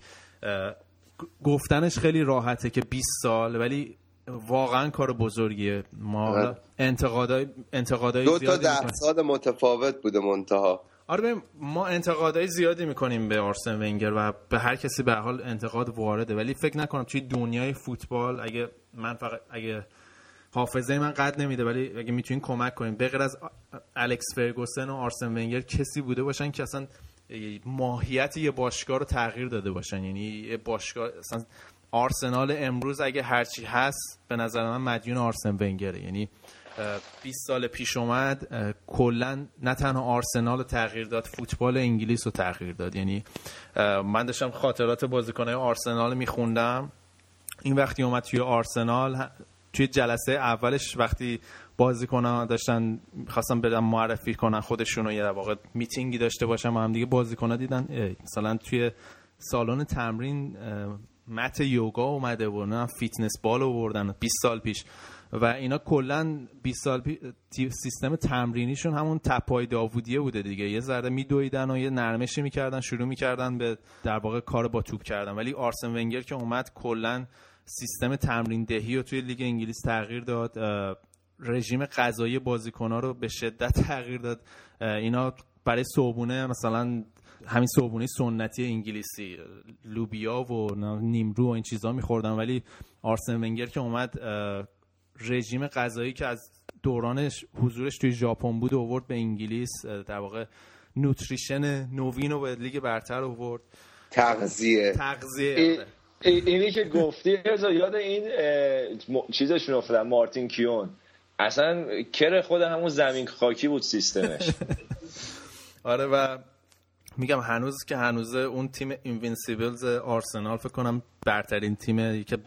گفتنش خیلی راحته که 20 سال ولی واقعا کار بزرگیه. ما انتقادای انتقادای
دو تا درصد متفاوت بوده منتها.
آره ما انتقادهای زیادی می‌کنیم به آرسن ونگر و به هر کسی به حال انتقاد وارده. ولی فکر نکنم توی دنیای فوتبال اگه من فقط اگه حافظه من قد نمیده ولی اگه می‌تونین کمک کنیم بغیر از الکس فرگوسن و آرسن ونگر کسی بوده باشن که اصلا ماهیت یه باشگاه رو تغییر داده باشن. یعنی یه باشگاه اصلا آرسنال امروز اگه هرچی هست به نظر من مدیون آرسن ونگره. یعنی 20 سال پیش اومد کلا نه تنها آرسنال رو تغییر داد فوتبال انگلیس رو تغییر داد. یعنی من داشتم خاطرات بازیکنهای آرسنال میخوندم. این وقتی اومد توی آرسنال توی جلسه اولش وقتی بازیکنان داشتن خواستم بدم معرفی کنن خودشون یه واقع میتینگی داشته باشن ما هم دیگه بازیکنان دیدن. مثلا توی سالن تمرین mat یوگا اومده و نه fitness ball آوردن. 20 سال پیش. و اینا کلا 20 سال پی... سیستم تمرینیشون همون تپای داوودیه بوده دیگه. یه ذره میدویدن و یه نرمشی می‌کردن شروع می‌کردن به در واقع کار با توپ کردن. ولی آرسن ونگر که اومد کلا سیستم تمرین دهی رو توی لیگ انگلیس تغییر داد رژیم غذایی بازیکن‌ها رو به شدت تغییر داد. اینا برای صبحونه مثلا همین صبحونه سنتی انگلیسی لوبیا و نیمرو و این چیزا میخوردن. ولی آرسن ونگر که اومد رژیم غذایی که از دورانش حضورش توی ژاپن بود آورد به انگلیس در واقع نوتریشن نوین رو به لیگ برتر آورد.
تغذیه.
تغذیه.
اینی که گفتی یاد این چیزشون افتادم مارتین کیون. اصلا کر خود همون زمین خاکی بود سیستمش.
آره و میگم هنوز که هنوز اون تیم Invincibles آرسنال فکر کنم برترین تیمه که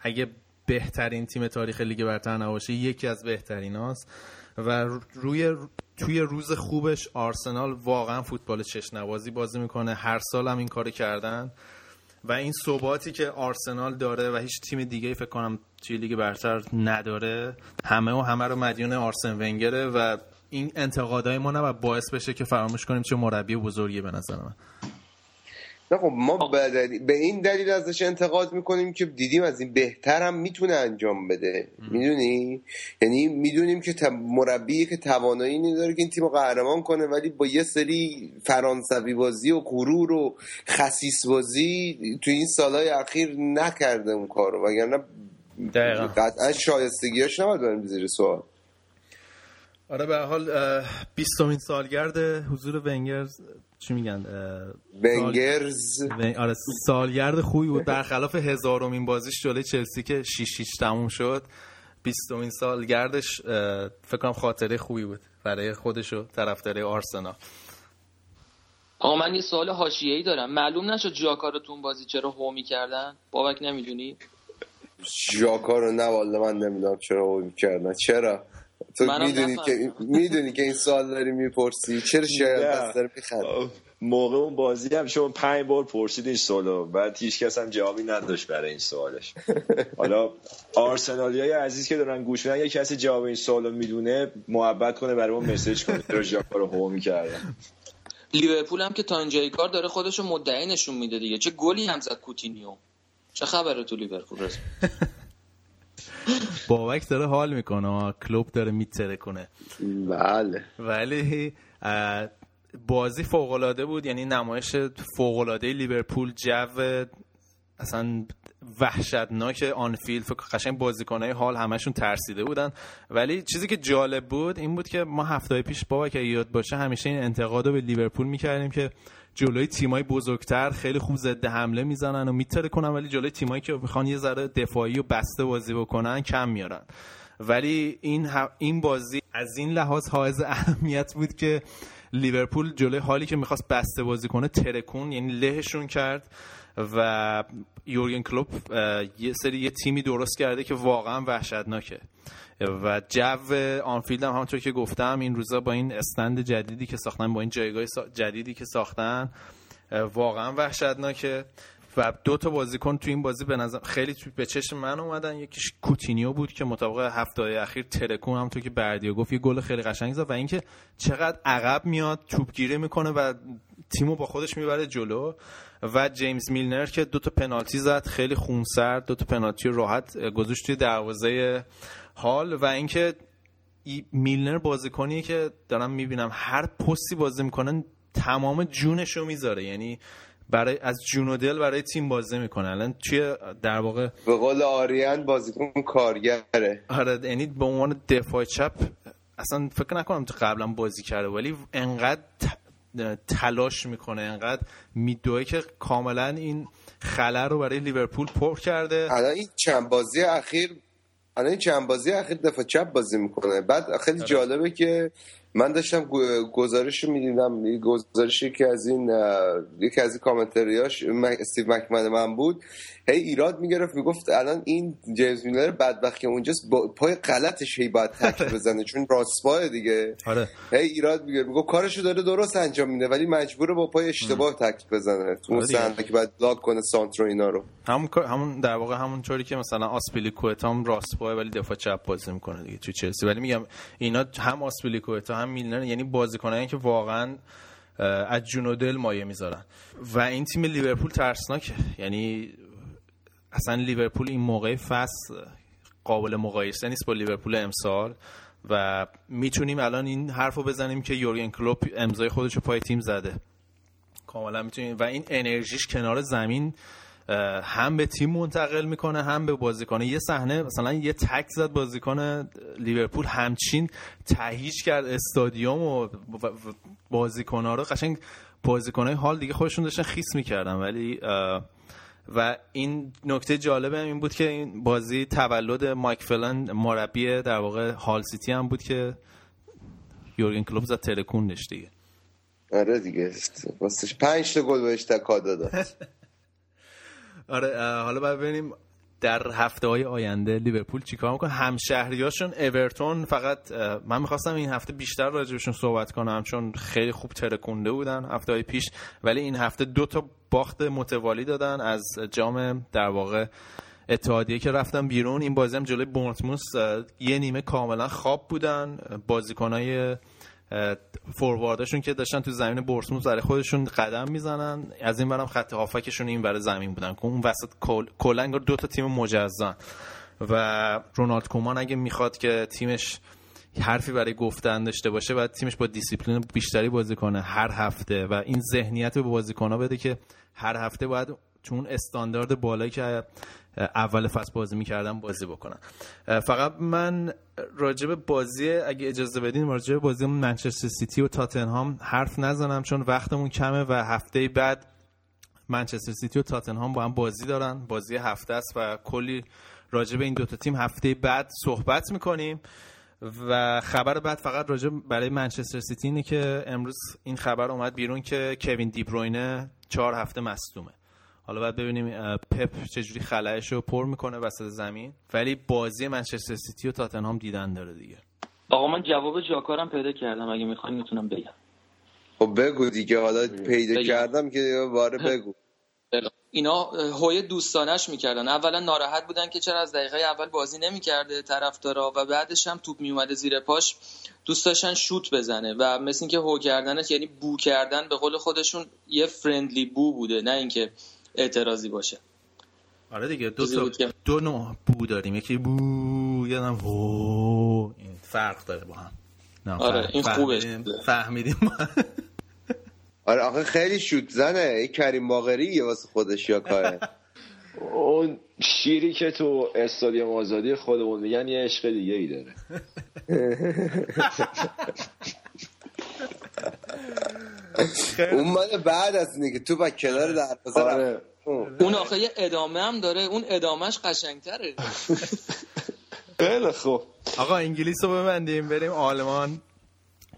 اگه بهترین تیم تاریخ لیگ برتر نباشه یکی از بهترین هاست و روی توی روز خوبش آرسنال واقعا فوتبال چشنوازی بازی می‌کنه. هر سال هم این کار کردن. و این ثباتی که آرسنال داره و هیچ تیم دیگه فکر کنم توی لیگ برتر نداره. همه و همه رو مدیون آرسن ونگره و این انتقادهای ما نباید باعث بشه که فراموش کنیم چه مربی بزرگی به نظر من.
نه خب ما به این دلیل ازش انتقاد می‌کنیم که دیدیم از این بهتر هم می‌تونه انجام بده. می‌دونی؟ یعنی می‌دونیم که مربی که توانایی نداره که این تیم قهرمان کنه ولی با یه سری فرانسوی بازی و غرور و خسیس بازی تو این سالهای اخیر نکرده اون کارو. وگرنه قطعا شایستگیاش نباید بریم زیر سوال.
آره به حال بیستمین سالگرد حضور ونگر چی میگن؟
ونگرز.
آره سالگرد خوبی بود. برخلاف هزارمین بازیش جلوی چلسی که 6 6 تموم شد بیستمین سالگردش فکر کنم خاطره خوبی بود برای خودش و طرفدار آرسنال.
آقا من یه سوال حاشیه‌ای دارم. معلوم نشد تو بازی چرا هو می‌کردن؟ بابک نمی‌دونی؟
ژاکا رو نه والله من نمی‌دونم چرا هو می‌کردن. چرا؟ تو می‌دونی که می‌دونی که این سوال داری می‌پرسی. چرا شاید دست داره
موقع اون بازی هم شما پنج بار پرسید این سوالو. بعد هیچ کس هم جوابی نداشت برای این سوالش. حالا آرسنالی های عزیز که دارن گوش میدن یه کسی جواب این سوالو می‌دونه محبت کنه برای ما مسیج کنه. چرا ژاکا رو هو می‌کردن؟
لیورپول هم که تا اینجای کار داره خودشو مدعی نشون میده دیگه. چه گلی هم زد کوتینیو چه خبره تو لیورپول؟
بابک داره حال می‌کنه کلوب داره میتره کنه.
بله.
ولی بازی فوق العاده بود یعنی نمایش فوق العاده لیورپول جو اصلا وحشتناک آنفیلد. قشنگ بازیکنای حال همشون ترسیده بودن. ولی چیزی که جالب بود این بود که ما هفته پیش بابا که یاد باشه همیشه این انتقاد رو به لیورپول می‌کردیم که جلوی تیمای بزرگتر خیلی خوب ضد حمله می‌زنن و میتره کنن ولی جلوی تیمایی که می‌خوان یه ذره دفاعی و بسته بازی بکنن کم میارن. ولی این این بازی از این لحاظ حائز اهمیت بود که لیورپول جلوی هالی که می‌خواست بسته بازی کنه ترکون یعنی لهشون کرد و یورگن کلوپ یه سری یه تیمی درست کرده که واقعا وحشتناکه. و جو آنفیلد هم همونطور که گفتم این روزا با این stand جدیدی که ساختن با این جایگاه جدیدی که ساختن واقعا وحشتناکه. و دو تا بازیکن تو این بازی به نظر خیلی به چشم من اومدن. یکیش کوتینیو بود که مطابق هفته اخیر ترکون هم تو که بردیا گفت یه گل خیلی قشنگ زد و اینکه چقدر عقب میاد توپگیری می‌کنه و تیمو با خودش می‌بره جلو. و جیمز میلنر که دو تا پنالتی زد خیلی خونسرد دو تا پنالتی راحت گذاشت توی دروازه حال. و اینکه میلنر بازیکنیه که دارم می‌بینم هر پستی بازی می‌کنن تمام جونش رو می‌ذاره. یعنی برای از جون و دل برای تیم بازی می‌کنه. الان توی در واقع
به قول آریان بازیکن کارگره.
آره یعنی به عنوان دفاع چپ اصلا فکر نکنم تو قبلا بازی کرده ولی انقدر تلاش می‌کنه انقدر میدوه که کاملا این خلا رو برای لیورپول پر کرده.
الان این چند بازی اخیر الان این چند بازی اخیر دفاع چپ بازی می‌کنه. بعد خیلی آره. جالبه که من داشتم گزارش می‌دیدم گزارشی که از این یکی از این کامنتریاش استیو مکمن من بود. هی ایراد می‌گرفت می‌گفت الان این جیمز میلر بدبخت که اونجاست با پای غلطش هی باید تک بزنه چون راستپای دیگه.
آره.
هی ایراد می‌گرفت می‌گفت کارشو داره درست انجام میده ولی مجبوره با پای اشتباه تک بزنه. تو اون آره که بعد لاک کنه سانترو اینا رو.
همون همون در واقع همون طوری که مثلا آسپیلیکوتا هم راستپای ولی دفاع چپ بازی می‌کنه دیگه تو چلسی. ولی میگم اینا هم آسپیلیکوتا هم میلنر یعنی بازیکنایی که واقعا از جون و دل مایه می‌ذارن. و این تیم لیورپول ترسناکه. یعنی اصلا لیورپول این موقع فصل قابل مقایسه نیست با لیورپول امسال. و می‌تونیم الان این حرف رو بزنیم که یورگن کلوپ امضای خودش رو پای تیم زده. کاملا می‌تونیم. و این انرژیش کنار زمین هم به تیم منتقل می‌کنه هم به بازیکن. یه صحنه مثلا یه تک زد بازیکن لیورپول همچین تهیج کرد استادیوم و بازیکنها رو. قشنگ بازیکنهای هال دیگه خودشون داشتن خیس می‌کردن. ولی و این نکته جالب هم این بود که این بازی تولد مایک فلن مربی در واقع هال سیتی هم بود که یورگن کلوپ زد ترکوندش دیگه.
آره دیگه. واسش پنج تا گل بهش تکا داد.
آره حالا باید ببینیم در هفته های آینده لیورپول چیکار می‌کنه؟ همشهریاشون اورتون فقط من می‌خواستم این هفته بیشتر راجبشون صحبت کنم چون خیلی خوب ترکونده بودن هفته های پیش ولی این هفته دو تا باخت متوالی دادن از جام در واقع اتحادیه که رفتن بیرون. این بازی هم جلوی بورنموث یه نیمه کاملا خواب بودن. بازیکنای فورواردشون که داشتن تو زمین بورسموس برای خودشون قدم می‌زنن. از این برم خط هافکشون این برای زمین بودن که اون وسط کلنگ دو تا تیم مجزن و رونالد کومان اگه می‌خواد که تیمش حرفی برای گفتن داشته باشه باید تیمش با دیسیپلین بیشتری بازی کنه هر هفته و این ذهنیت به بازیکن‌ها بده که هر هفته باید چون استاندارد بالایی که اول فصل بازی می‌کردم بازی بکنم. فقط من راجب بازی اگه اجازه بدین راجب بازی منچستر سیتی و تاتنهام حرف نزنم چون وقتمون کمه و هفته بعد منچستر سیتی و تاتنهام با هم بازی دارن. بازی هفته است و کلی راجب این دوتا تیم هفته بعد صحبت می‌کنیم. و خبر بعد فقط راجب برای منچستر سیتی اینه که امروز این خبر اومد بیرون که کوین دیبروینه چهار هفته مصدومه. حالا باید ببینیم پپ چجوری خلایش رو پر می‌کنه وسط زمین. ولی بازی منچستر سیتی و تاتنهام دیدن داره دیگه.
آقا من جواب جاکارم پیدا کردم اگه می‌خواین می‌تونم بگم.
خب بگو دیگه حالا پیدا کردم که باره بگو.
اینا هوی دوستانش می‌کردن. اولا ناراحت بودن که چرا از دقیقه اول بازی نمی‌کرده طرفدارا و بعدش هم توپ میومده زیر پاش. دوست داشتن شوت بزنه و مثل اینکه هو کردنش یعنی بو کردن به قول خودشون یه فرندلی بو بوده. نه اینکه اعتراضی باشه.
آره دیگه دو تا دو نوع بو داریم. یکی بو یادم هو این فرق داره با هم.
نه آره این خوبه
فهمیدیم.
آره آخه خیلی شوت زنه. این کریم باقری واسه خودش یا کاره؟
اون شیری که تو استادیوم آزادی خودمون میگن یه عشق دیگه ای داره.
اون مال بعد از اینه که تو با کنار دروازه
آره.
اون آخه یه ادامه هم داره. اون ادامهش قشنگتره.
خیلی خوب.
آقا انگلیس رو ببندیم بریم آلمان.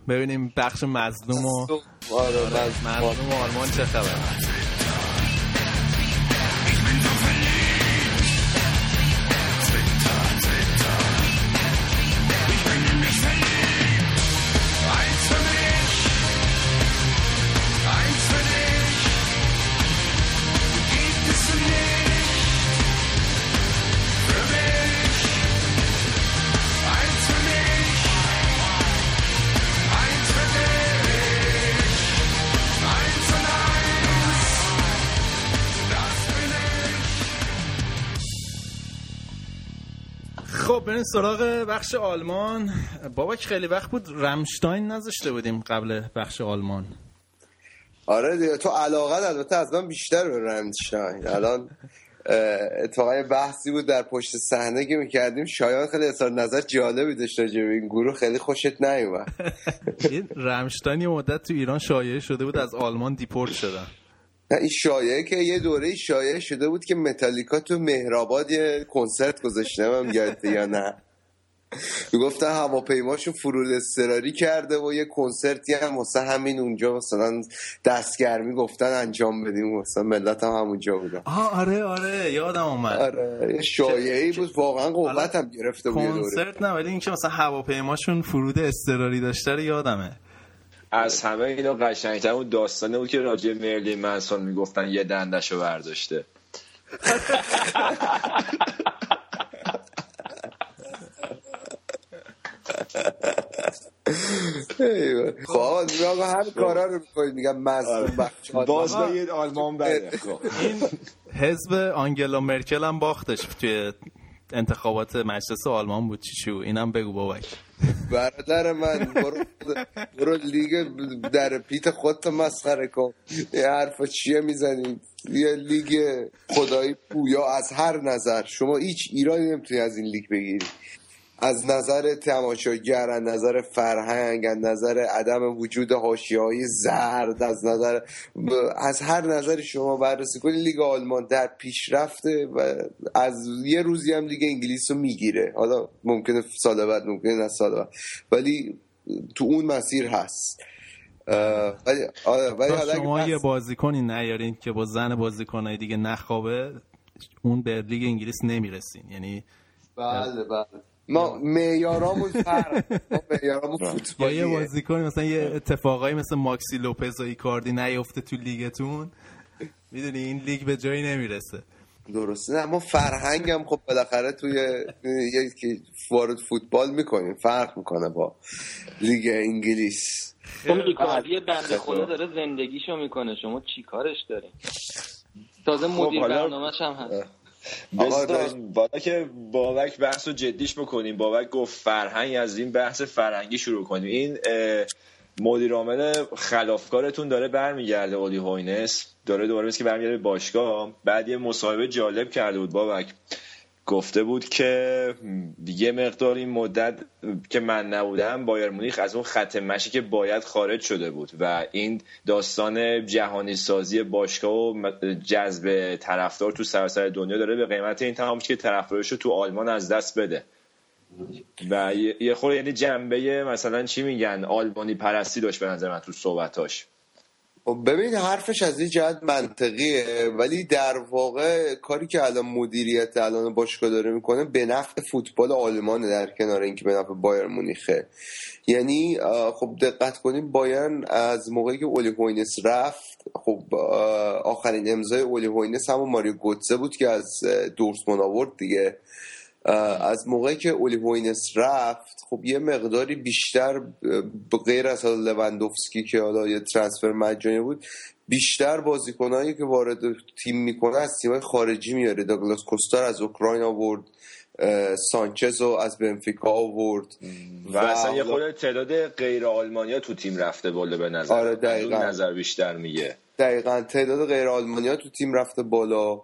ببینیم بخش مظلوم و
آره
مظلوم. و آلمان چه خبر بریم سراغ بخش آلمان. بابک خیلی وقت بود رمشتاین نذاشته بودیم قبل بخش آلمان.
آره دیگه تو علاقه البته از من بیشتر به رمشتاین. الان اتفاقا بحثی بود در پشت صحنه که می‌کردیم. شایان خیلی اظهار نظر جالبی داشت راجع به این گروه. خیلی خوشت نیومد.
این رمشتاین یه مدت تو ایران شایعه شده بود از آلمان دیپورت شدن.
این شایعه که یه دوره شایعه شده بود که متالیکا تو مهرآباد یه کنسرت گذاشته هم یادته یا نه. می‌گفتن هواپیماشون فرود اضطراری کرده و یه کنسرتی هم واسه همین اونجا مثلا دستگرمی گفتن انجام بدیم مثلا ملت هم همونجا بودن.
آه آره آره یادم اومد.
آره شایعی بود واقعا قوت هم گرفته بود
کنسرت نه ولی اینکه مثلا هواپیماشون فرود اضطراری داشته رو یادمه.
از همه اینا قشنگتر اون داستانه بود که راجع مرلی منسون می‌گفتن یه دندشو برداشته.
خب آقا همین کارا رو می‌کنید. میگم مظلوم بخش
باز به یه آلمان بده خب.
این حزب آنگلا مرکل هم باختش توی انتخابات مجلس آلمان بود. چی چی بود؟ اینم بگو بابک.
برادر من برو, برو لیگ در پیت خودت مسخره کن. یه حرف چیه می‌زنید یه لیگ خدایی پویا از هر نظر. شما هیچ ایرادی نمی‌تونی از این لیگ بگیری. از نظر تماشاگر از نظر فرهنگ از نظر عدم وجود های زرد از نظر از هر نظری شما بررسی کنید لیگ آلمان در پیشرفته و از یه روزی هم لیگ انگلیس رو می‌گیره. حالا ممکنه سال بعد ممکنه نه سال بعد. ولی تو اون مسیر هست. ولی آره، ولی حالا
شما یه بازیکنی نیارین که با زن بازیکنای دیگه نخوابه اون به لیگ انگلیس نمی‌رسین. یعنی
بله بله. ما معیارامون فرق. ما معیارامون
یا یه بازیکن مثلا یه اتفاقایی مثل ماکسی لوپز و ایکاردی نیفته تو لیگتون. می‌دونی این لیگ به جایی نمی‌رسه.
درسته. نه ما فرهنگ هم خب بالاخره توی یکی وارد فوتبال می‌کنیم. فرق می‌کنه با لیگ انگلیس.
اون ایکاردی بنده خدا داره زندگیشو می‌کنه. شما چی کارش دارین؟ تازه مدیر
حالا-
برنامهش هم هست.
بستان بالا که بابک بحث رو جدیش بکنیم. بابک گفت فرهنگ از این بحث فرهنگی شروع کنیم. این مدیر عامل خلافکارتون داره برمیگرده اولی هوینس. داره دوباره که برمیگرده باشگاه. بعد یه مصاحبه جالب کرده بود بابک. گفته بود که یه مقدار این مدت که من نبودم بایر مونیخ از اون خط مشی که باید خارج شده بود و این داستان جهانی سازی باشگاه و جذب طرفدار تو سراسر دنیا داره به قیمت این تمام که طرفدارش رو تو آلمان از دست بده. و یه- خورده یعنی جنبه مثلا چی میگن؟ آلمانی پرستی داشت به نظر من تو صحبتاش.
خب ببین حرفش از این جهت منطقیه ولی در واقع کاری که الان مدیریت الان باشگاه داره می‌کنه به نفع فوتبال آلمانه در کنار اینکه به نفع بایر مونیخه. یعنی خب دقت کنیم بایرن از موقعی که اولی هوینس رفت خب آخرین امضای اولی هوینس همون ماریو گوتزه بود که از دورتموند آورد دیگه. از موقعی که اولی هوینس رفت خب یه مقداری بیشتر غیر از حالا لوندوفسکی که حالا یه transfer مجانی بود بیشتر بازیکنایی که وارد تیم می‌کنه از تیمای خارجی میاره داگلاس کوستا رو از اوکراین آورد سانچز رو از بنفیکا آورد
و, اصلا یه خود تعداد غیر آلمانیا تو تیم رفته بالا به نظر
آره دقیقا.
نظر بیشتر میگه.
دقیقا. تعداد غیر آلمانیا تو تیم رفته بالا.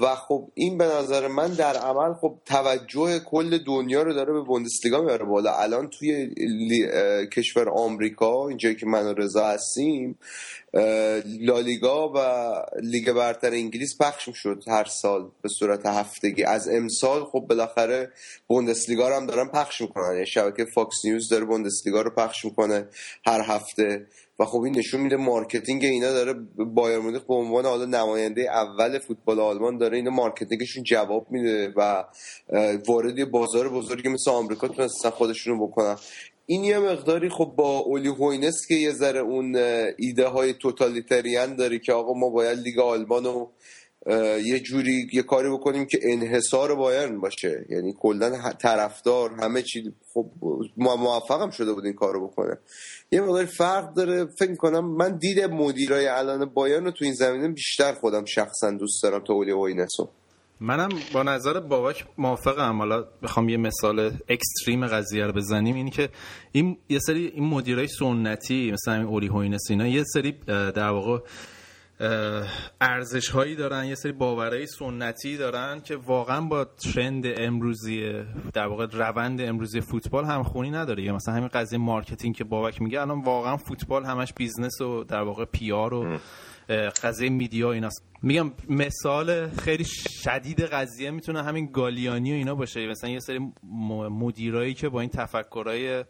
و خب این به نظر من در عمل خب توجه کل دنیا رو داره به بوندسلیگا میاره بالا. الان توی کشور آمریکا اینجایی که من و رضا هستیم لالیگا و لیگ برتر انگلیس پخش شد هر سال به صورت هفتگی. از امسال خب بالاخره بوندسلیگا رو هم دارن پخش می‌کنن. یعنی شبکه فاکس نیوز داره بوندسلیگا رو پخش می‌کنه هر هفته. و خب این نشون میده marketing اینا داره بایرن مونیخ به عنوان حالا نماینده اول فوتبال آلمان داره اینا marketing شون جواب میده و وارد بازار بزرگی مثل آمریکا تونستن خودشونو بکنن. این یه مقداری خب با اولی هوینس که یه ذره اون ایده های totalitarian داره که آقا ما باید لیگ آلمان رو یه جوری یه کاری بکنیم که انحصار بایرن باشه. یعنی کلا طرفدار همه چی. خب موفقم شده بود این کارو بکنه. یه مقداری فرق داره. فکر می‌کنم من دید مدیرای الان بایرن رو تو این زمینه بیشتر خودم شخصا دوست دارم تا اولی هوینسو
منم با نظر بابک موافقم. حالا بخوام یه مثال اکستریم قضیه رو بزنیم. اینی که این یه سری این مدیرای سنتی مثل همین اولی هوینس اینا یه سری در واقع ارزش هایی دارن یه سری باورهای سنتی دارن که واقعا با trend امروزی در واقع روند امروزی فوتبال هم خونی نداره. یا مثلا همین قضیه marketing که بابک میگه الان واقعا فوتبال همش business و در واقع PR و قضیه media ایناست. میگم مثال خیلی شدید قضیه می‌تونه همین گالیانی و اینا باشه. مثلا یه سری مدیرایی که با این تفکرهای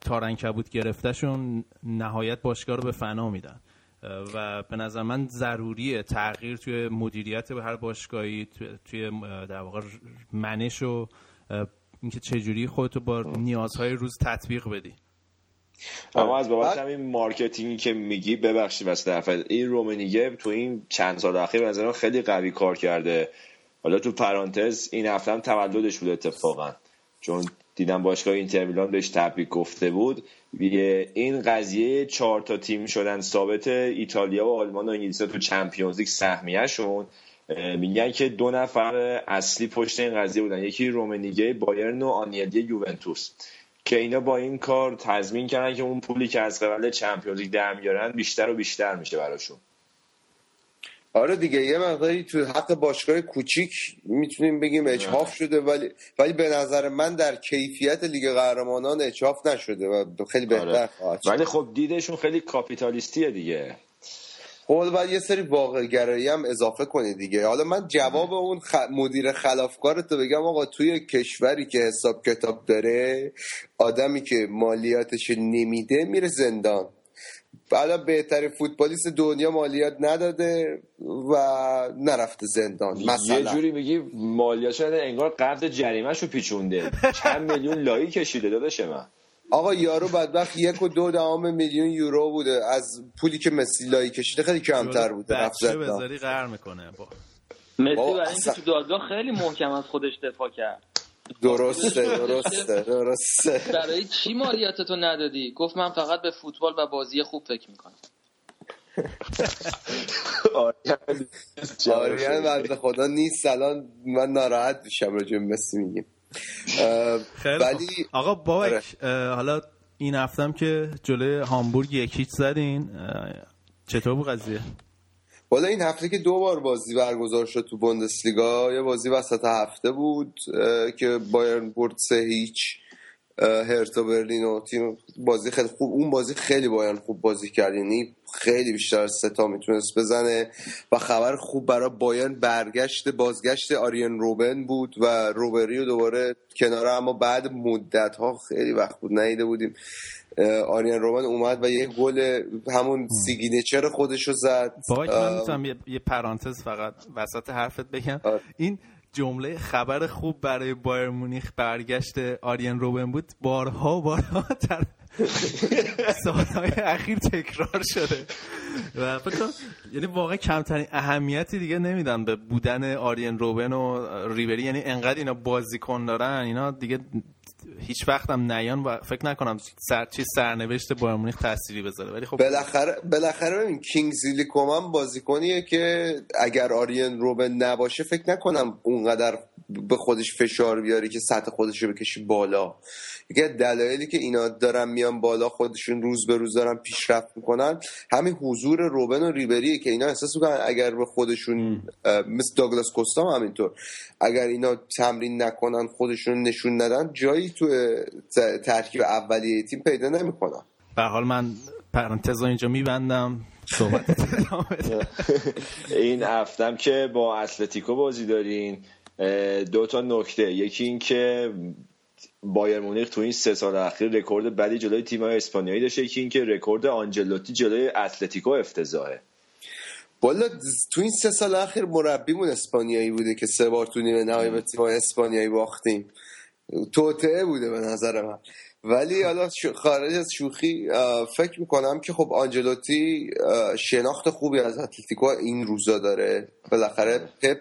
تار عنکبوت گرفته‌شون نهایت باشگاه رو به فنا میدن. و به نظر من ضروریه تغییر توی مدیریت به هر باشگاهی توی در واقع منش و اینکه چجوری خودتو با نیازهای روز تطبیق بدی.
اما از بابت همین marketing ی که میگی ببخشید واسه طرف این رومنیگه تو این چند سال اخیر نظرم خیلی قوی کار کرده. حالا تو پرانتز این هفته هم تولدش بود اتفاقا. چون دیدم باشگاه اینتر میلان بهش تبریک گفته بود. این قضیه چهار تا تیم شدن ثابت ایتالیا و آلمان و انگلیس تو چمپیونز لیگ سهمیه‌شون. میگن که دو نفر اصلی پشت این قضیه بودن. یکی رومنیگه بایرن و آنیلدی یوونتوس. که اینا با این کار تضمین کردن که اون پولی که از قبل چمپیونز لیگ در میارن بیشتر و بیشتر میشه براشون.
آره دیگه یه مقداری تو حق باشگاه کوچیک می‌تونیم بگیم اجحاف شده ولی ولی به نظر من در کیفیت لیگ قهرمانان اجحاف نشده و خیلی بهتر آره. خواهد
ولی خب دیدشون خیلی کاپیتالیستیه دیگه.
خب باید یه سری واقع گرایی هم اضافه کنی دیگه. حالا من جواب اون خ... مدیر خلافکار تو بگم آقا توی کشوری که حساب کتاب داره آدمی که مالیاتش نمیده میره زندان. حالا بهترین فوتبالیست دنیا مالیات نداده و نرفته زندان مثلا.
یه جوری میگی مالیات شده انگار قرض جریمهشو پیچونده. چند میلیون لایی کشیده داداش من.
آقا یارو بدبخت یک و دو دهم میلیون یورو بوده. از پولی که مسی لایی کشیده خیلی کمتر بوده
بچه بذاری قهر می‌کنه. با
مسی برای اینکه تو دادگاه خیلی محکم از خودش دفاع کرد.
درسته درسته درسته.
برای چی مالیاتتو ندادی؟ گفت من فقط به فوتبال و بازی خوب فکر می‌کنم.
آریان بنده خدا نیست الان من ناراحت میشم راجع مسی میگیم.
ولی آقا بابک آره. حالا این هفتم که جلوی هامبورگ یکیچ زدین چطور بود قضیه؟
حالا این هفته که دو بار بازی برگزار شد تو بوندسلیگا یه بازی وسط هفته بود که بایرن برد سه هیچ. هرتا برلین و تیم بازی خیلی خوب اون بازی خیلی بایرن خوب بازی کرد. یعنی خیلی بیشتر از ستا می‌تونست بزنه و خبر خوب برای بایرن برگشت بازگشت آریان روبن بود و ریبری و دوباره کنار اما بعد مدت ها خیلی وقت بود ندیده بودیم. آریان روبن اومد و یه گل همون signature خودش رو زد.
باید من می‌تونم یه پرانتز فقط وسط حرفت بگم. آره. این جمله خبر خوب برای بایرن مونیخ برگشت آریان روبن بود. بارها بارها تر سالهای اخیر تکرار شده. و یعنی واقعا کمترین اهمیتی دیگه نمیدن به بودن آریان روبن و ریبری یعنی انقدر اینا بازیکن دارن اینا دیگه هیچ وقتم نیان و فکر نکنم سر چی سرنوشت بایر مونیخ تأثیری بذاره. ولی خب
بالاخره بالاخره ببین کینگزلی کومن بازیکنیه که اگر آریان روبن نباشه فکر نکنم اونقدر به خودش فشار بیاری که سطح خودش رو بکشی بالا. یکی دلایلی که اینا دارن میان بالا خودشون روز به روز دارن پیشرفت می‌کنن همین حضور روبن و ریبریه که اینا احساس می‌کنن اگر به خودشون مثل داگلاس کوستا هم همینطور اگر اینا تمرین نکنن خودشون نشون ندن جایی تو ترکیب اولیه تیم پیدا نمی‌کنن
به حال من پرانتز اینجا میبندم. صحبت
این هفتم که با اتلتیکو بازی دارین. دو تا نکته. یکی این که بایرن مونیخ تو این سه سال اخیر رکورد بدی جلوی تیم‌های اسپانیایی داشته. یکی این که رکورد آنجلوتی جلوی اتلتیکو افتضاحه.
والا تو این سه سال اخیر مربیمون اسپانیایی بوده که سه بار تو نیمه نهایی به تیم اسپانیایی باختیم. توطئه بوده به نظر من. ولی حالا خارج از شوخی فکر می‌کنم که خب آنجلوتی شناخت خوبی از اتلتیکو این روزا داره. بالاخره پپ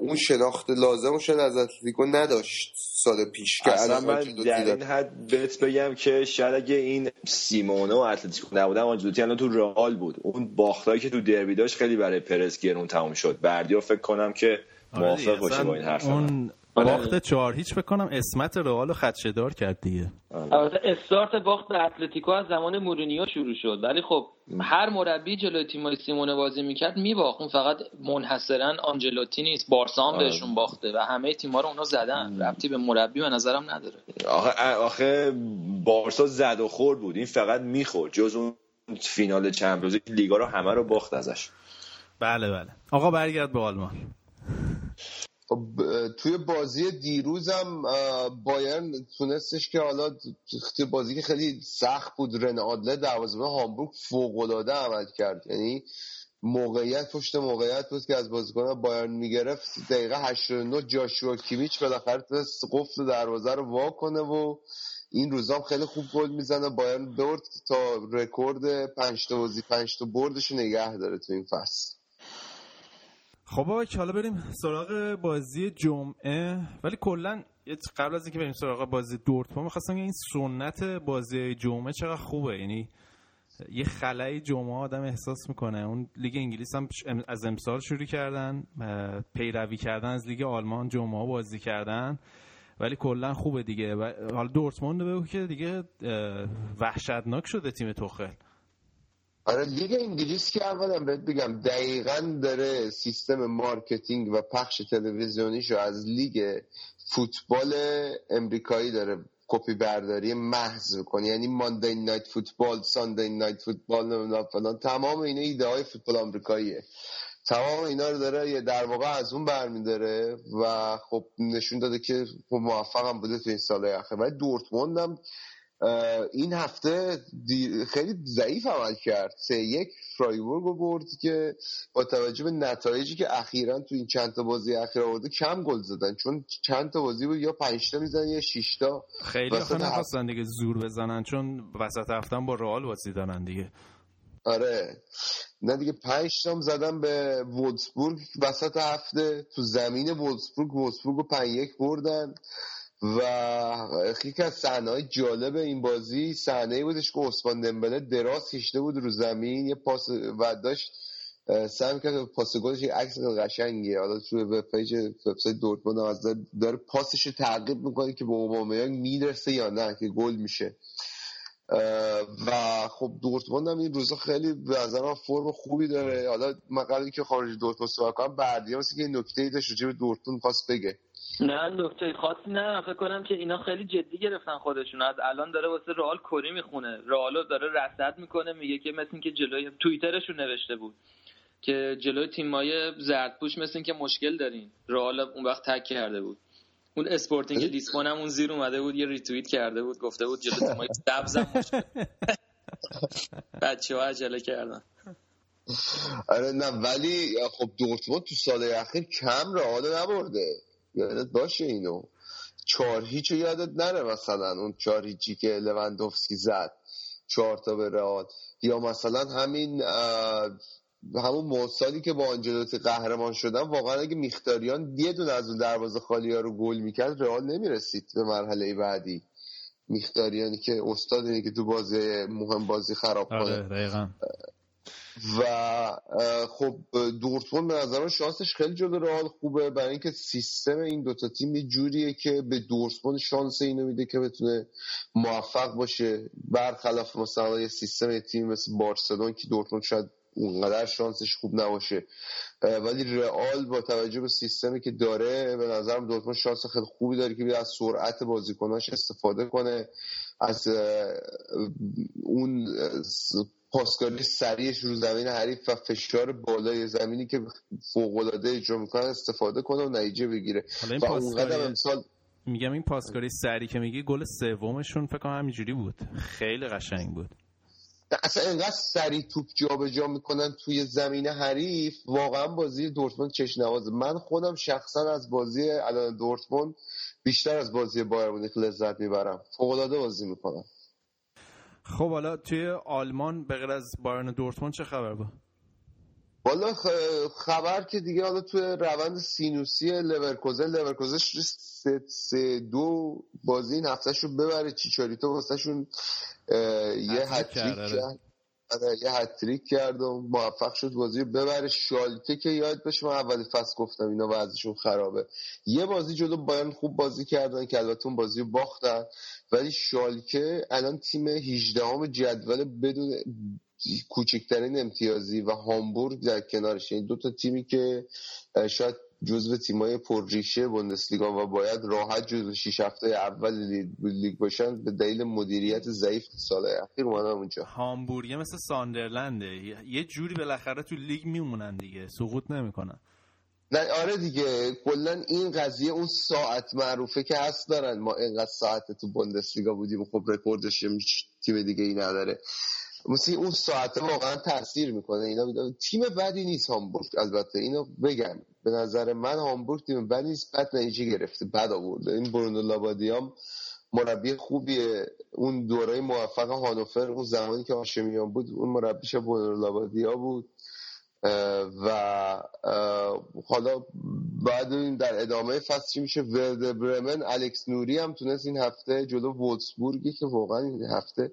اون شناخت لازم شد از اتلتیکو نداشت سال پیش که
اصلا من در این حد بهت بگم که شاید اگه این سیمونه و اتلتیکو نبودن آنجلوتی الان تو رئال بود. اون باختایی که تو دربی داشت خیلی برای پرس گرون تموم شد. بردیا فکر کنم که موافق باشه با این حرف
اون باخت چهار. هیچ بکنم اسمت رئال رو خدشه‌دار کرد دیگه.
البته استارت باخت به اتلتیکو از زمان مورینیو شروع شد. ولی خب هر مربی جلوی تیمای سیمونه بازی می‌کرد میباخت. اون فقط منحصرا آنجلوتی نیست. بارسا هم بهشون باخته و همه تیم‌ها رو اونا زدن. ربطی به مربی به نظرم نداره.
آخه آخه بارسا زد و خورد بود. این فقط می‌خورد. جز اون فینال چمپیونز لیگا رو همه رو باخت ازش.
بله بله. آقا برگرد به آلمان.
خب توی بازی دیروزم بایرن تونستش که حالا توی بازی که خیلی سخت بود رن آدله دروازه‌بان هامبورگ فوق‌العاده عمل کرد. یعنی موقعیت پشت موقعیت بود که از بازیکن بایرن می‌گرفت. دقیقه 89 جاشوا کیمیچ بالاخره تونست قفل دروازه رو وا کنه و این روزام خیلی خوب گل می‌زنه. بایرن برد تا رکورد 5 تا بازی 5 تا بردش نگه داره تو این فصل.
خب حالا بریم سراغ بازی جمعه. ولی کلا قبل از اینکه بریم سراغ بازی دورتموند می‌خواستم این سنت بازی جمعه چقدر خوبه. یعنی یه خلأ جمعه آدم احساس می‌کنه. اون لیگ انگلیس هم از امسال شروع کردن پیروی کردن از لیگ آلمان جمعه بازی کردن. ولی کلا خوبه دیگه. حالا دورتموند بگو که دیگه وحشتناک شده تیم توخل.
آره لیگ انگلیس که اولا بهت بگم دقیقا داره سیستم marketing و پخش تلویزیونیشو از لیگ فوتبال امریکایی داره کپی برداری محض می‌کنه. یعنی Monday Night Football Sunday Night Football فلان. تمام اینا ایده های فوتبال آمریکاییه. تمام اینا رو داره یه در واقع از اون برمیداره و خب نشون داده که خب موفق بوده تو این سال اخیر. ولی دورتموند هم این هفته خیلی ضعیف عمل کرد. سه یک فرایبورگ رو برد که با توجه به نتایجی که اخیرا تو این چند تا بازی اخیر آورده کم گل زدن. چون چند تا بازی بود یا 5 تا می‌زنن یا 6 تا
خیلی آخه نخواستن دیگه زور بزنن چون وسط هفته با رئال بازی دارن دیگه.
آره. نه دیگه پنج تام زدن به وولسبورگ وسط هفته تو زمین وولسبورگ وولسبورگ رو 5 یک بردن. و یکی از صحنه های جالب این بازی صحنه بودش که عثمان دمبله دراز کشیده بود رو زمین یه پاس و داشت سعی کرد پاس گلش یه عکس قشنگیه حالا تو web page وبسایت دورتموند داره پاسش رو تعقیب می‌کنه که به اوبامیانگ می‌رسه یا نه که گل میشه. و خب دورتموند هم این روزا خیلی به نظر فرم خوبی داره. حالا من قبل که خارج دورتموند صحبت کنم بعدی که نکته ای داشت به دورتموند خواست بگه.
نه نکته خاصی نه. فکر کنم که اینا خیلی جدی گرفتن خودشون از الان داره واسه رئال کری می‌خونه. رئال داره رصد می‌کنه میگه که مثل اینکه جلوی توییترشون نوشته بود که جلوی تیمای زردپوش مثل اینکه مشکل دارین. رئال اون وقت tag کرده بود. اون اسپورتینگ لیسبون هم اون زیر اومده بود یه ریتوییت کرده بود گفته بود جلوی تیمای سبز مشکل. بچه ها عجله کردن.
آره نه ولی خب دورتموند تو سال اخیر کم رئال نبرده. یادت باشه اینو. چهار هیچ یادت نره مثلا اون چهار هیچی که لوندوفسکی زد. چهار تا به رئال. یا مثلا همین همون موسادی که با آنجلوتی قهرمان شدن واقعا اگه میختاریان یه دونه از اون دروازه خالی ها رو گل می‌کرد رئال نمی‌رسید به مرحله بعدی. میختاریانی که استاد که تو بازی مهم بازی خراب کنه.
آره
و خب دورتموند به نظر شانسش خیلی جلو رئال خوبه. برای اینکه سیستم این دوتا تیم یه جوریه که به دورتموند شانس اینو میده که بتونه موفق باشه. برخلاف مثلا یه سیستم یه تیم مثل بارسلون که دورتموند شاید اونقدر شانسش خوب نباشه. ولی رئال با توجه به سیستمی که داره به نظرم دورتموند شانس خیلی خوبی داره که از سرعت بازیکناش استفاده کنه. از اون پاسکاری سریعش رو زمین حریف و فشار بالای زمینی که فوق العاده اجرا می‌کنه استفاده کنه و نتیجه بگیره. و اونقدر امسال
میگم این پاسکاری سری که میگی گل سومشون فکر کنم همینجوری بود. خیلی قشنگ بود.
اصلا اینقدر سریع توپ جابجا جا می‌کنن توی زمین حریف واقعا بازی دورتموند چش نوازه من خودم شخصا از بازی الان دورتموند بیشتر از بازی بایرن مونیخ لذت می‌برم. فوق العاده بازی می‌کنم.
خب حالا توی آلمان به غیر از بایرن دورتموند چه خبر بود؟
والا خبر که دیگه حالا توی روند سینوسی لورکوزن لورکوزن سه, سه دو بازی این هفتهش رو ببره چیچاریتو واسه شون یه هت‌تریک کرد. یه هت‌تریک کرد و موفق شد بازی ببره. شالکه که یاد بشه من اولی فصل گفتم اینا وضعشون خرابه. یه بازی جلو بایرن خوب بازی کردن که البته اون بازی باختن. ولی شالکه الان تیم 18 هم جدول بدون کوچکترین امتیازی و هامبورگ در کنارش. این دو تا تیمی که شاید جزو تیمای پرریشه بوندسلیگا و باید راحت جزو 6 هفته اول لیگ باشن به دلیل مدیریت ضعیف سال اخیر اومدن اونجا.
هامبورگ مثل ساندرلنده. یه جوری بالاخره تو لیگ میمونن دیگه. سقوط نمی‌کنن.
نه آره دیگه. کلا این قضیه اون ساعت معروفه که هست دارن. ما اینقدر ساعت تو بوندسلیگا بودیم خب رکوردش تیم دیگه ای نداره. مثل اون ساعت واقعا تاثیر می‌کنه. اینا تیم بدی نیست هامبورگ البته. اینو بگم. به نظر من هامبورگ تیم بدی نیست. بد نتیجه گرفته بد آورده این برونو لابادیام مربی خوبیه. اون دوره موفق هانوفر اون زمانی که آشمیان بود اون مربیش برونو لابادیا بود. و حالا بعد در ادامه فصل چی میشه؟ ورد برمن الکس نوری هم تونست این هفته جلو وولسبورگی که واقعا این هفته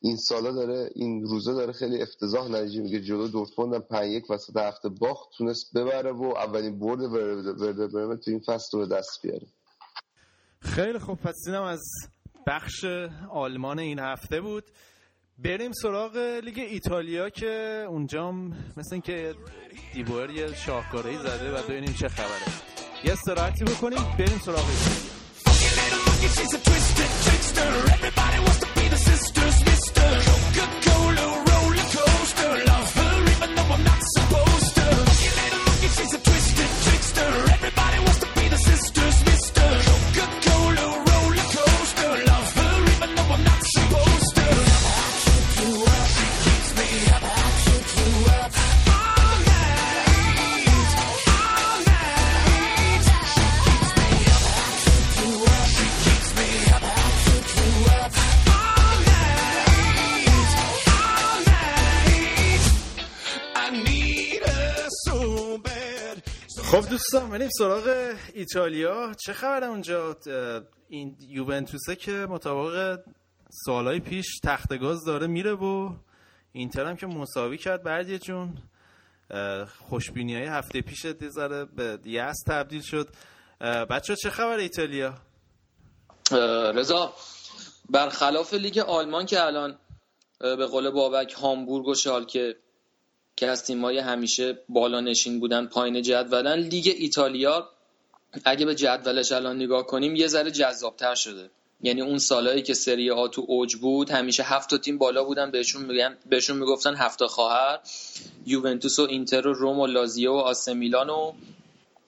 این سالا داره این روزا داره خیلی افتضاح نتیجه میگه جلو دورتموند هم 5 1 وسط هفته باخت تونست ببره و اولین برد ورده برمن تو این فصل رو دست بیاره.
خیلی خوب. پس اینم از بخش آلمان این هفته بود. بریم سراغ لیگ ایتالیا که اونجا مثل اینکه دیبور یه شاهکارهی زده و ببینیم چه خبره. یه استراحتی بکنیم بریم سراغ ایتالیا. خب دوستان بریم سراغ ایتالیا. چه خبره اونجا؟ این یوونتوسه که مطابق سالهای پیش تختگاز داره میره و اینتر هم که مساوی کرد بردیه جون. خوشبینی های هفته پیش دیزاره به یس تبدیل شد. بچه چه خبر ایتالیا؟
رضا برخلاف لیگ آلمان که الان به قول بابک هامبورگ و شالکه که از تیمای همیشه بالا نشین بودن پایین جدولن. لیگ ایتالیا اگه به جدولش الان نگاه کنیم یه ذره جذابتر شده. یعنی اون سالهایی که سری آ تو اوج بود همیشه هفت تیم بالا بودن بهشون میگن بهشون می‌گفتن هفت خواهر. یوونتوس و اینتر و روم و لازیو و آسه میلان و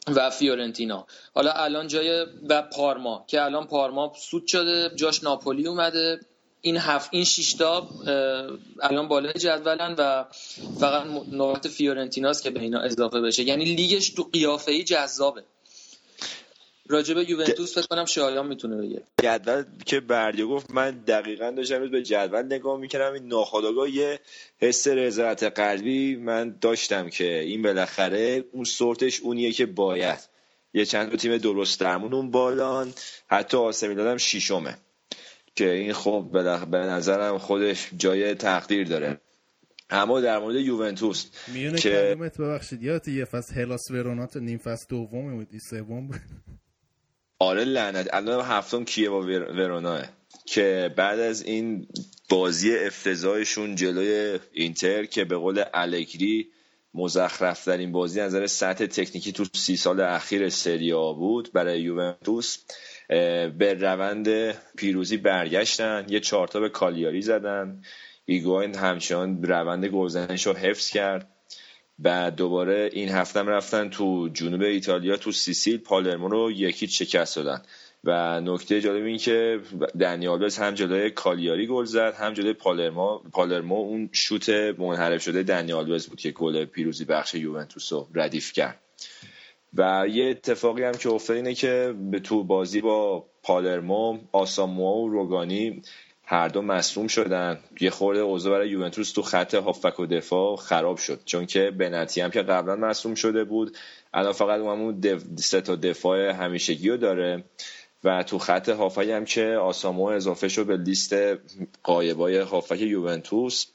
و فیورنتینا. حالا الان جای و پارما که الان پارما سود شده جاش ناپولی اومده. این هفت این شیشتا الان بالای جدولن و فقط نوبت فیورنتیناست که به اینا اضافه بشه. یعنی لیگش تو قیافه ای جذابه راجب یوونتوس فکر کنم شایان می‌تونه بگه.
جدول که بردیا گفت من دقیقا داشتم به جدول نگاه می‌کردم. این ناخودآگاه یه حس رضایت قلبی من داشتم که این بالاخره اون سورتش اونیه که باید. یه چند تیم درست درمون اون بالان. حتی آسمی دادم شیشمه که این خب به نظرم خودش جای تقدیر داره. اما در مورد یوونتوس
میونه که کلمت ببخشید یادت یه فصل هلاس ورونات نیم فصل دوم بود سوم بود.
آره لعنت. الان هفتم کیه با وروناه؟ که بعد از این بازی افتضاحشون جلوی اینتر که به قول الگری مزخرف در این بازی نظر سطح تکنیکی تو سی سال اخیر سریا بود برای یوونتوس به روند پیروزی برگشتن. یه چارتا به کالیاری زدن. هیگواین همچنان روند گلزنش رو حفظ کرد. بعد دوباره این هفتم رفتن تو جنوب ایتالیا تو سیسیل. پالرمو رو یکی شکست دادن. و نکته جالب این که دنی آلوز هم جلوی کالیاری گل زد هم جلوی پالرمو. پالرمو اون شوت منحرف شده دنی آلوز بود که گل پیروزی بخش یوونتوس رو ردیف کرد. و یه اتفاقی هم که افتاد اینه که به تو بازی با پالرمو آساموا و روگانی هر دو مصوم شدن. یه خورده اوضاع برای یوونتوس تو خط هافک و دفاع خراب شد چون که بنتی هم که قبلا مصوم شده بود الان فقط اون دف... سه تا دفاع همیشگی رو داره. و تو خط هافک هم که آسامو اضافه شد به لیست قایبای هافک یوونتوس.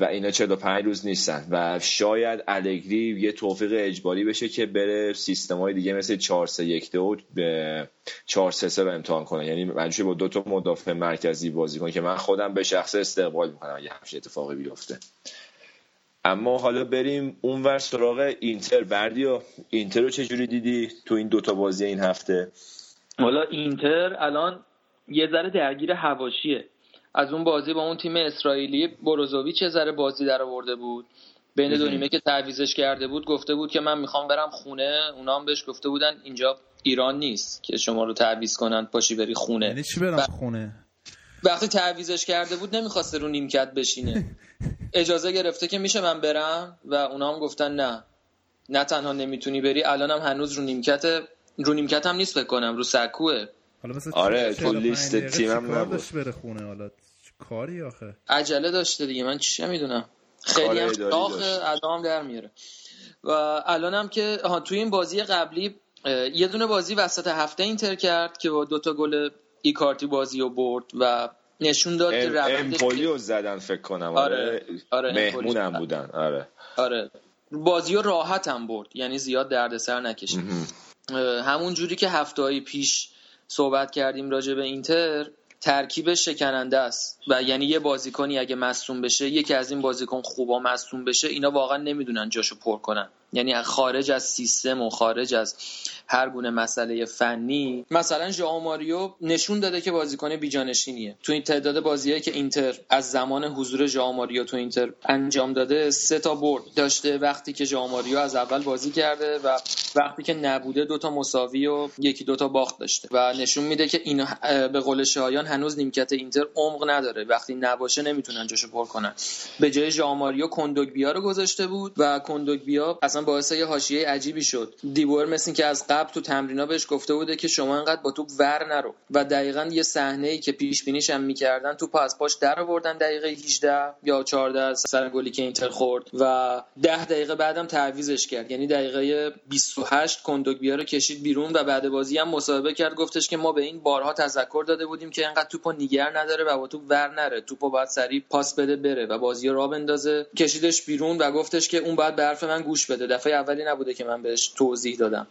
و اینا 45 روز نیستن. و شاید الگری یه توفیق اجباری بشه که بره سیستم های دیگه مثل 4 3 1 2 به 4 3 3 رو امتحان کنه. یعنی مجبور با دو تا مدافع مرکزی بازی کنه که من خودم به شخص استقبال می‌کنم اگه همچین اتفاقی بیفته. اما حالا بریم اونور سراغ اینتر. بردیا اینتر رو چجوری دیدی تو این دوتا بازی این هفته؟
حالا اینتر الان یه ذره درگیر هواشیه. از اون بازی با اون تیم اسرائیلی بروزوویچ چه ذره بازی در آورده بود. بین دو نیمه که تعویزش کرده بود گفته بود که من می‌خوام برم خونه. اونا هم بهش گفته بودن اینجا ایران نیست که شما رو تعویز کنن پاشی بری خونه.
یعنی چی برم خونه؟
وقتی تعویزش کرده بود نمی‌خواسته رو نیمکت بشینه. اجازه گرفته که میشه من برم و اونا هم گفتن نه. نه تنها نمی‌تونی بری الان هم هنوز رو نیمکت رو نیمکت هم نیست بکنم رو سکوه.
حالا مثلا
آره تو لیست تیمم
نبود. بره خونه؟ حالا کاری آخه؟
عجله داشته دیگه من چی می‌دونم. خیلی هم داغ ادام در میاره. و الانم که توی این بازی قبلی یه دونه بازی وسط هفته اینتر کرد که با دوتا گل ایکارتی بازی رو برد و نشون داد که
روندش امپولیو زدن فکر کنم. آره, آره, مهمونم بودن. آره.
آره. بازی رو راحت هم برد یعنی زیاد دردسر نکشید. همون جوری که هفته پیش صحبت کردیم راجع به اینتر ترکیبش شکننده است. و یعنی یه بازیکنی اگه مصوم بشه یکی از این بازیکن خوبا مصوم بشه اینا واقعا نمی‌دونن جاشو پر کنن. یعنی خارج از سیستم و خارج از هر گونه مسئله فنی. مثلا ژائو نشون داده که بازیکن بیجانشینیه. تو این تعداد بازیه که اینتر از زمان حضور ژائو ماریو تو اینتر انجام داده سه تا برد داشته. وقتی که ژائو از اول بازی کرده و وقتی که نبوده دوتا مساوی و یکی دوتا باخت داشته. و نشون میده که این به قول شایان هنوز نیمکت اینتر عمق نداره. وقتی نباشه نمی‌تونن جاشو پر کنن. به جای ژائو ماریو کندوگبیا رو گذاشته بود و کندوگبیا اصلا باعث یه حاشیه عجیبی شد. دیبور مثل که از قبل تو تمرینا بهش گفته بوده که شما انقدر با توپ ور نرو. و دقیقا یه صحنه ای که پیش بینیش هم می‌کردن توپ از پاش در آوردن دقیقه 18 یا 14 از سر گلی که اینتر خورد و 10 دقیقه بعدم تعویزش کرد. یعنی دقیقه 28 کندوگبیا رو کشید بیرون و بعد بازی هم مصاحبه کرد. گفتش که ما به این بارها تذکر داده بودیم که انقدر توپو نیگر نداره و با توپ ور نره. توپو باید سریع پاس بده بره و بازی را بندازه. کشیدش بیرون و گفتش که اون بعد به حرف من گوش بده. دفعه اولی نبوده که من بهش توضیح دادم.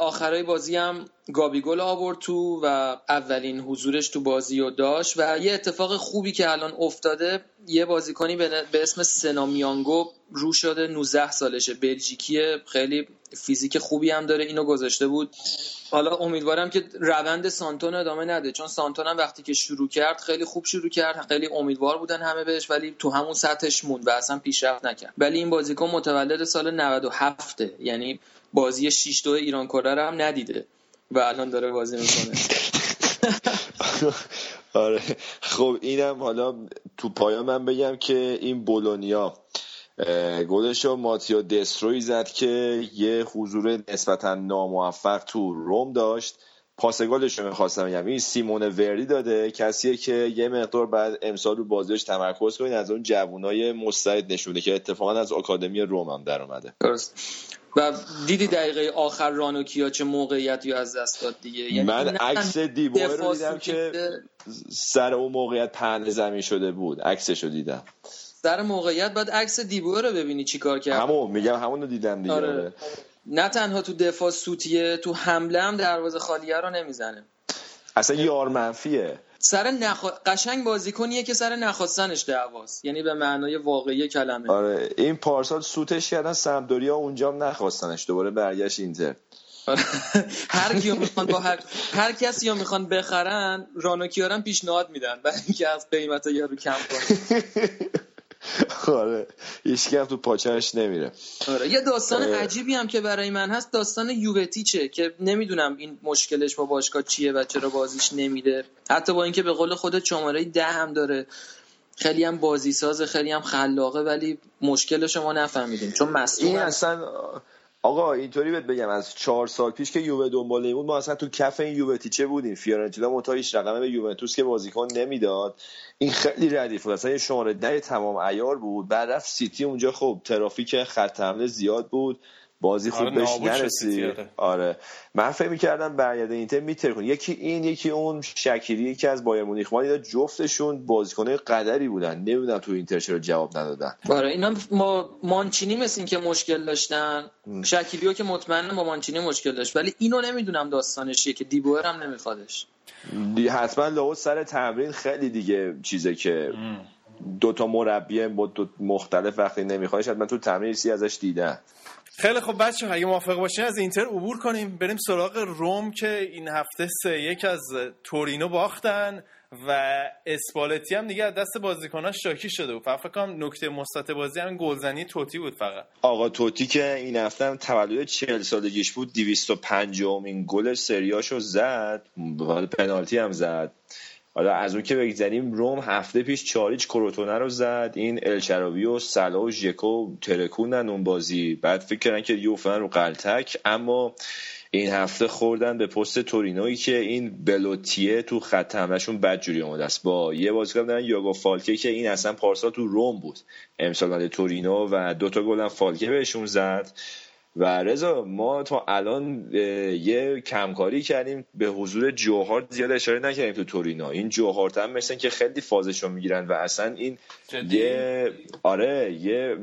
آخرای بازی هم گابیگل آورد تو و اولین حضورش تو بازی رو داشت و یه اتفاق خوبی که الان افتاده یه بازیکنی به اسم سنامیانگو رو شده 19 سالشه. بلژیکی خیلی فیزیک خوبی هم داره اینو گذاشته بود. حالا امیدوارم که روند سانتون ادامه نده چون سانتون هم وقتی که شروع کرد خیلی خوب شروع کرد خیلی امیدوار بودن همه بهش ولی تو همون سطحش موند و اصلا پیشرفت نکرد. ولی این بازیکن متولد سال 97 یعنی بازی 6 2 ایران کره رو هم ندیده و الان داره بازی می‌کنه.
آره. خب اینم حالا تو پایان من بگم که این بولونیا گلش رو ماتیا دستروی زد که یه حضور نسبتا ناموفق تو روم داشت. پاس گلش رو می‌خواستم بگم. این سیمون وری داده کسیه که یه مقدار بعد امسال رو بازیش تمرکز کنید از اون جوانای مستعد نشونده که اتفاقا از آکادمی روم هم در اومده.
و دیدی دقیقه آخر رانوکیا چه موقعیتی از دست داد دیگه؟
یعنی من عکس دیبوه رو دیدم که سر اون موقعیت پهن زمین شده عکسش عکسشو دیدم.
سر موقعیت بعد عکس دیبوه رو ببینی چیکار کرد.
همون میگم همون رو دیدم دیگه.
آره. آره. نه تنها تو دفاع سوتیه تو حمله هم دروازه خالیه رو نمی‌زنه.
اصلا یار منفیه.
سر نخ... قشنگ بازیکنیه که سر نخواستنش دعواست. یعنی به معنای واقعی کلمه.
آره این پارسال سوتش کردن سمدوریا اونجا هم نخواستنش دوباره برگشت اینتر.
آره. هر کیو می‌خوان با هر هر کسی رو می‌خوان بخرن رانوکیارم پیشنهاد میدن برای اینکه از قیمت یارو کم کنه
آره هیچ تو پاچهش نمیره.
آره یه داستان عجیبی هم که برای من هست داستان یووتیچه که نمی‌دونم این مشکلش با باشگاه چیه و چرا بازیش نمیده حتی با اینکه به قول خود شماره ده هم داره. خیلی هم بازی سازه خیلی هم خلاقه ولی مشکل شما نفهمیدیم. چون مسئول
این اصلا آقا اینطوری بهت بگم از چهار سال پیش که یووه دنباله بود ما اصلا تو کف این یوونتیچه بودیم. فیورنتینا متایش رقمه به یوونتوس که بازیکن نمی‌داد. این خیلی ردیف بود. اصلا یه شماره ده تمام ایار بود. بعد رفت سیتی اونجا خب ترافیک خط حمله زیاد بود. بازی خوب آره بهش نرسید. آره. آره. من فکر می‌کردم برگرده اینتر میتر کن یکی این یکی اون شکیری که از بایر مونیخ. ما جفتشون بازیکنای قدری بودن. نمی‌دونم تو اینتر چرا جواب ندادن.
آره اینا ما مانچینی مثل این که مشکل داشتن. شکیریو که مطمئنم با مانچینی مشکل داشت. ولی اینو نمی‌دونم داستانش چیه که دیبوئر هم نمیخوادش.
حتما لو سر تمرین خیلی دیگه چیزه که دو تا مربی مختلف وقتی نمیخوادش من تو تمرین سی ازش دیدم
خیلی خب بچه اگه موافق باشین از اینتر عبور کنیم. بریم سراغ روم که این هفته سه یک از تورینو باختن و اسپالتی هم دیگه از دست بازیکناش شاکی شده بود. فقط کنم نکته مثبت بازی هم گلزنی توتی بود فقط.
آقا توتی که این هفته هم تولد 40 سالگیش بود 250 امین گل سریاشو زد. پنالتی هم زد. حالا از اون که بگذریم روم هفته پیش چاریچ کروتونه رو زد. این الچراوی و سلا و ژکو ترکوندن اون بازی. بعد فکر کردن که یوفن رو قلتک. اما این هفته خوردن به پست تورینوی که این بلوتیه تو خط حملهشون بدجوری اومده است. با یه بازیکن دارن یاگو فالکه که این اصلا پارسال تو روم بود. امسال تورینو و دوتا گل هم فالکه بهشون زد. و رضا ما تا الان یه کمکاری کردیم به حضور جوهار زیاد اشاره نکردیم تو تورینا. این جوهارت هم مثل که خیلی فازش رو می‌گیرن و اصلا این یه آره یه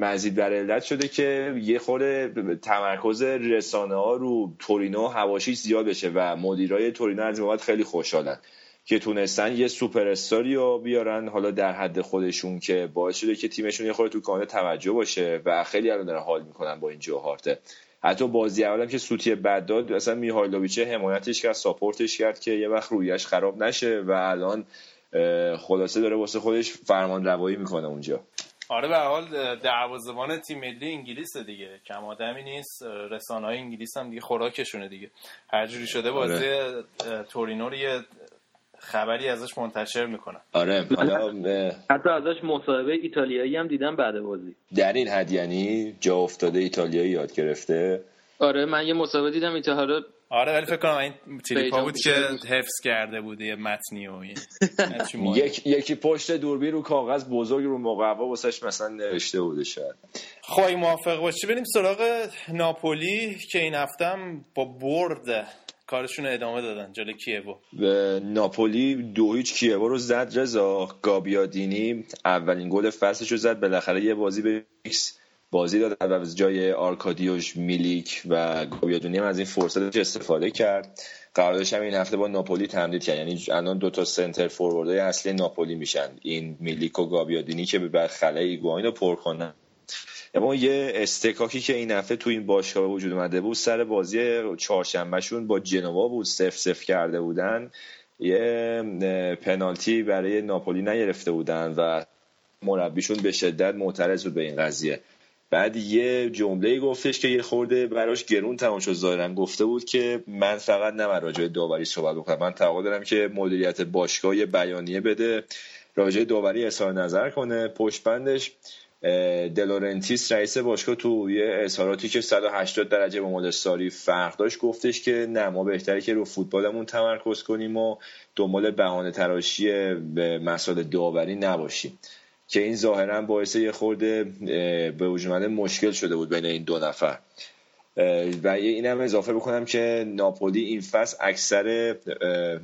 مزید بر علت شده که یه خورده تمرکز رسانه ها رو تورینو هواشی زیاد بشه و مدیرای تورینو از خیلی خوشحالن. که تونستن یه سوپر استاری رو بیارن. حالا در حد خودشون که باعث شده که تیمشون یه خورده تو کانال توجه باشه و خیلی الان دارن حال می‌کنن با این جوهارته حتی بازی اولم که سوتی بد داد اصلا میهایلوویچ حمایتش کرد ساپورتش کرد که یه وقت رویش خراب نشه و الان خلاصه داره واسه خودش فرمان روایی می‌کنه اونجا.
آره به حال دروازه‌بان تیم ملی انگلیس دیگه. کم آدمی نیست رسانه های انگلیس هم دیگه خوراکشونه دیگه. هر جوری شده بازی آره. تورینو رو خبری ازش منتشر می‌کنن
آره حالا
حتی ازش مصاحبه ایتالیایی هم دیدم بعد بازی.
در این حد یعنی جا افتاده ایتالیایی یاد گرفته؟
آره من یه مصاحبه دیدم ایتالیا
آره ولی فکر کنم این تیلیپا بود که حفظ کرده بوده یه متنی و
یک یکی پشت دوربین رو کاغذ بزرگ رو مقوا واسش مثلا نوشته بوده شاید.
خواهی موافق باشی بریم سراغ ناپولی که این هفتم با برد کارشون ادامه دادن جلوی کیوو
ناپولی دو هیچ کیوو رو زد رضا گابیادینی. اولین گل فصلش رو زد بالاخره یه بازی به بازی داد. از جای آرکادیوش میلیک و گابیادینی هم از این فرصتش استفاده کرد. قراردادش هم این هفته با ناپولی تمدید کرد. یعنی الان دو تا سنتر فوروردهای اصلی ناپولی میشن. این میلیک و گابیادینی که به خلای ایگواین رو پر کنن. اما یه استکاکی که این هفته تو این باشگاه وجود اومده بود سر بازی چهارشنبهشون با جنوا بود سف سف کرده بودن. یه پنالتی برای ناپولی نگرفته بودن و مربیشون به شدت معترض بود به این قضیه. بعد یه جمله گفتش که یه خورده براش گرون تمام شد گفته بود که من فقط نه راجع داوری صحبت بکنم. من توقع دارم که مدیریت باشگاه یه بیانیه بده راجع داوری اظهار نظر کنه. پشت بندش دلورنتیس رئیس باشگاه تو یه اظهاراتی که 180 درجه با مدستاری فرق داشت گفتش که نه ما بهتره که رو فوتبالمون تمرکز کنیم و دنبال بهانه تراشی به مسائل داوری نباشیم. که این ظاهرا باعث یه خورده به وجود مشکل شده بود بین این دو نفر. و اینم اضافه بکنم که ناپولی این فصل اکثر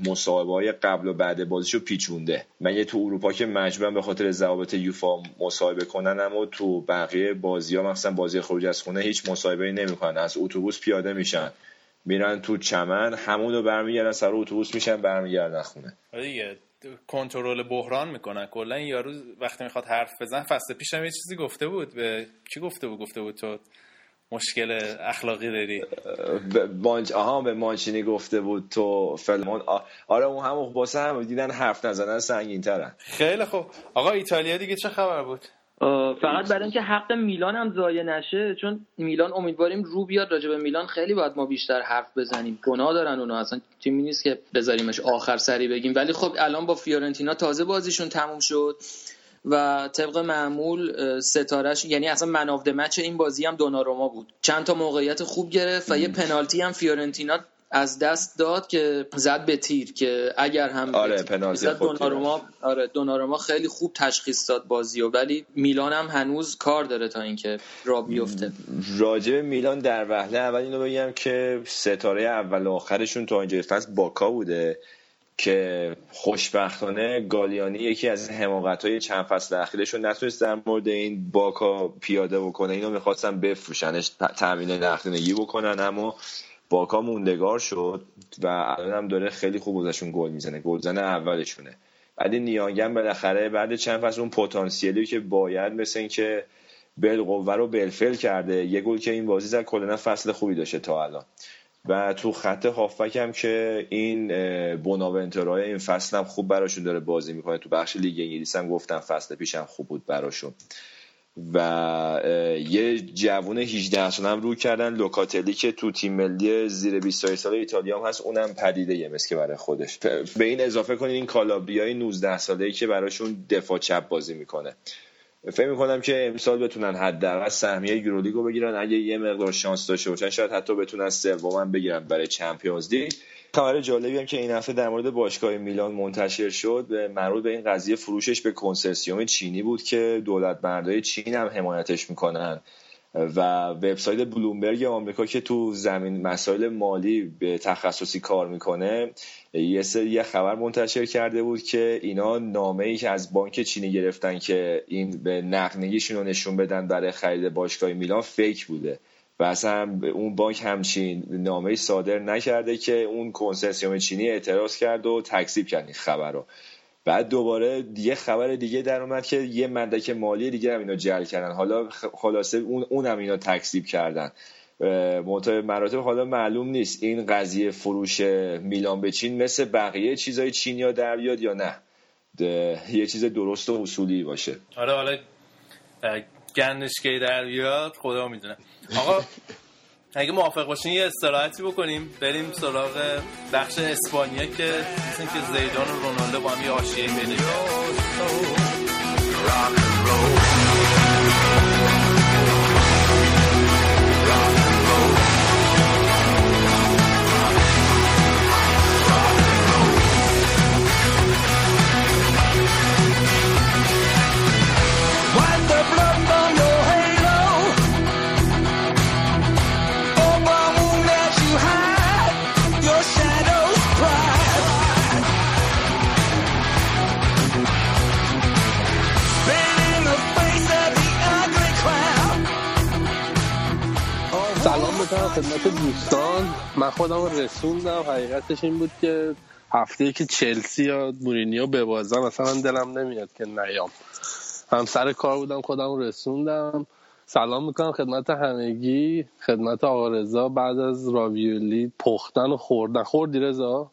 مصاحبه های قبل و بعد بازیشو پیچونده. مگه تو اروپا که مجبورن به خاطر ضوابط یوفا مصاحبه کنن اما تو بقیه بازی ها مثلا بازی خروج از خونه هیچ مصاحبه نمی‌کنن. از اتوبوس پیاده میشن. میرن تو چمن همون رو برمیگردن سر اتوبوس میشن برمیگردن خونه.
آره دیگه کنترل بحران می‌کنن. کلا یارو وقتی می‌خواد حرف بزن فصل پیشم یه چیزی گفته بود. به کی گفته بود؟ گفته بود تو مشکل اخلاقی داری؟
مانچ آها به مانچینی گفته بود تو فلمون آره اون هم باسه هم دیدن حرف نزدن سنگین ترن
خیلی خوب. آقا ایتالیا دیگه چه خبر بود؟
فقط برای اینکه حق میلان هم ضایع نشه چون میلان امیدواریم رو بیاد راجع به میلان. خیلی باید ما بیشتر حرف بزنیم. گناه دارن اونا. اصلا تیمی نیست که بذاریمش آخر سری بگیم. ولی خب الان با فیورنتینا تازه بازیشون تموم شد. و طبق معمول ستارش یعنی اصلا منافده مچ این بازی هم دوناروما بود. چند تا موقعیت خوب گرفت و یه پنالتی هم فیورنتینا از دست داد که زد به تیر که اگر هم
آره پنالتی
دوناروما آره دوناروما خیلی خوب تشخیص داد بازی و ولی میلان هم هنوز کار داره تا اینکه را بیفته.
راجع میلان در وهله اول اینو بگم که ستاره اول و آخرشون تا اینجا فصل باکا بوده. که خوشبختانه گالیانی یکی از حماقت های چند فصل اخیرش رو نتونست در مورد این باکا پیاده بکنه. اینو می‌خواستن بفروشنش تامین نقدینگی بکنن اما باکا موندگار شد و الان هم داره خیلی خوب ازشون گل می‌زنه. گلزن اولشونه. بعد نیانگم بالاخره بعد چند فصل اون پتانسیلی که باید مثل این که بلقوه رو بلفل کرده یه گل که این بازی زد کلا فصل خوبی داشته تا الان. و تو خط هافک هم که این بوناونترای این فصل هم خوب براشون داره بازی می‌کنه. تو بخش لیگ انگلیس هم گفتم فصل پیش هم خوب بود براشون. و یه جوون 18 ساله هم رو کردن لوکاتلی که تو تیم ملی زیر 20 ساله ایتالیا هم هست. اونم پدیده یه مثل که برای خودش. به این اضافه کنید این کالابریای 19 ساله ای که براشون دفاع چپ بازی می‌کنه. فکر می‌کنم که امسال بتونن حداقل سهمیه یورولیگو بگیرن. اگه یه مقدار شانس داشته باشن شاید حتی بتونن سوم بگیرن برای چمپیونز لیگ. خبر جالبی هم که این هفته در مورد باشگاه میلان منتشر شد به مربوط به این قضیه فروشش به کنسرسیوم چینی بود که دولت مردای چین هم حمایتش می‌کنن. و وبسایت بلومبرگ آمریکا که تو زمین مسائل مالی به تخصصی کار می‌کنه یه یه خبر منتشر کرده بود که اینا نامه ای که از بانک چینی گرفتن که این به نقدینگیشون رو نشون بدن برای خرید باشگاه میلان فیک بوده. و اصلا اون بانک همچین نامه صادر نکرده که اون کنسرسیوم چینی اعتراض کرد و تکذیب کرد این خبر رو. بعد دوباره یه خبر دیگه در اومد که یه مدک مالی دیگه هم اینا جل کردن. حالا خلاصه اون اونم اینا تکذیب کردن. منتها مراتب حالا معلوم نیست این قضیه فروش میلان به چین مثل بقیه چیزای چینیا در بیاد یا نه. یه چیز درست و اصولی باشه.
آره حالا گندش که در بیاد خدا می‌دونه. آقا اگه موافق باشین یه استراحتی بکنیم بریم سراغ بخش اسپانیا که مثل که زیدان و رونالدو با هم یه آشیه پیدا
خدمت دوستان. من خودم رسوندم. حقیقتش این بود که هفته که چلسی یا مورینیو ببازم اصلا دلم نمیاد که نیام. هم سر کار بودم خودم رسوندم. سلام می‌کنم خدمت همگی. خدمت آقا رضا. بعد از راویولی پختن و خوردن. خوردی رضا؟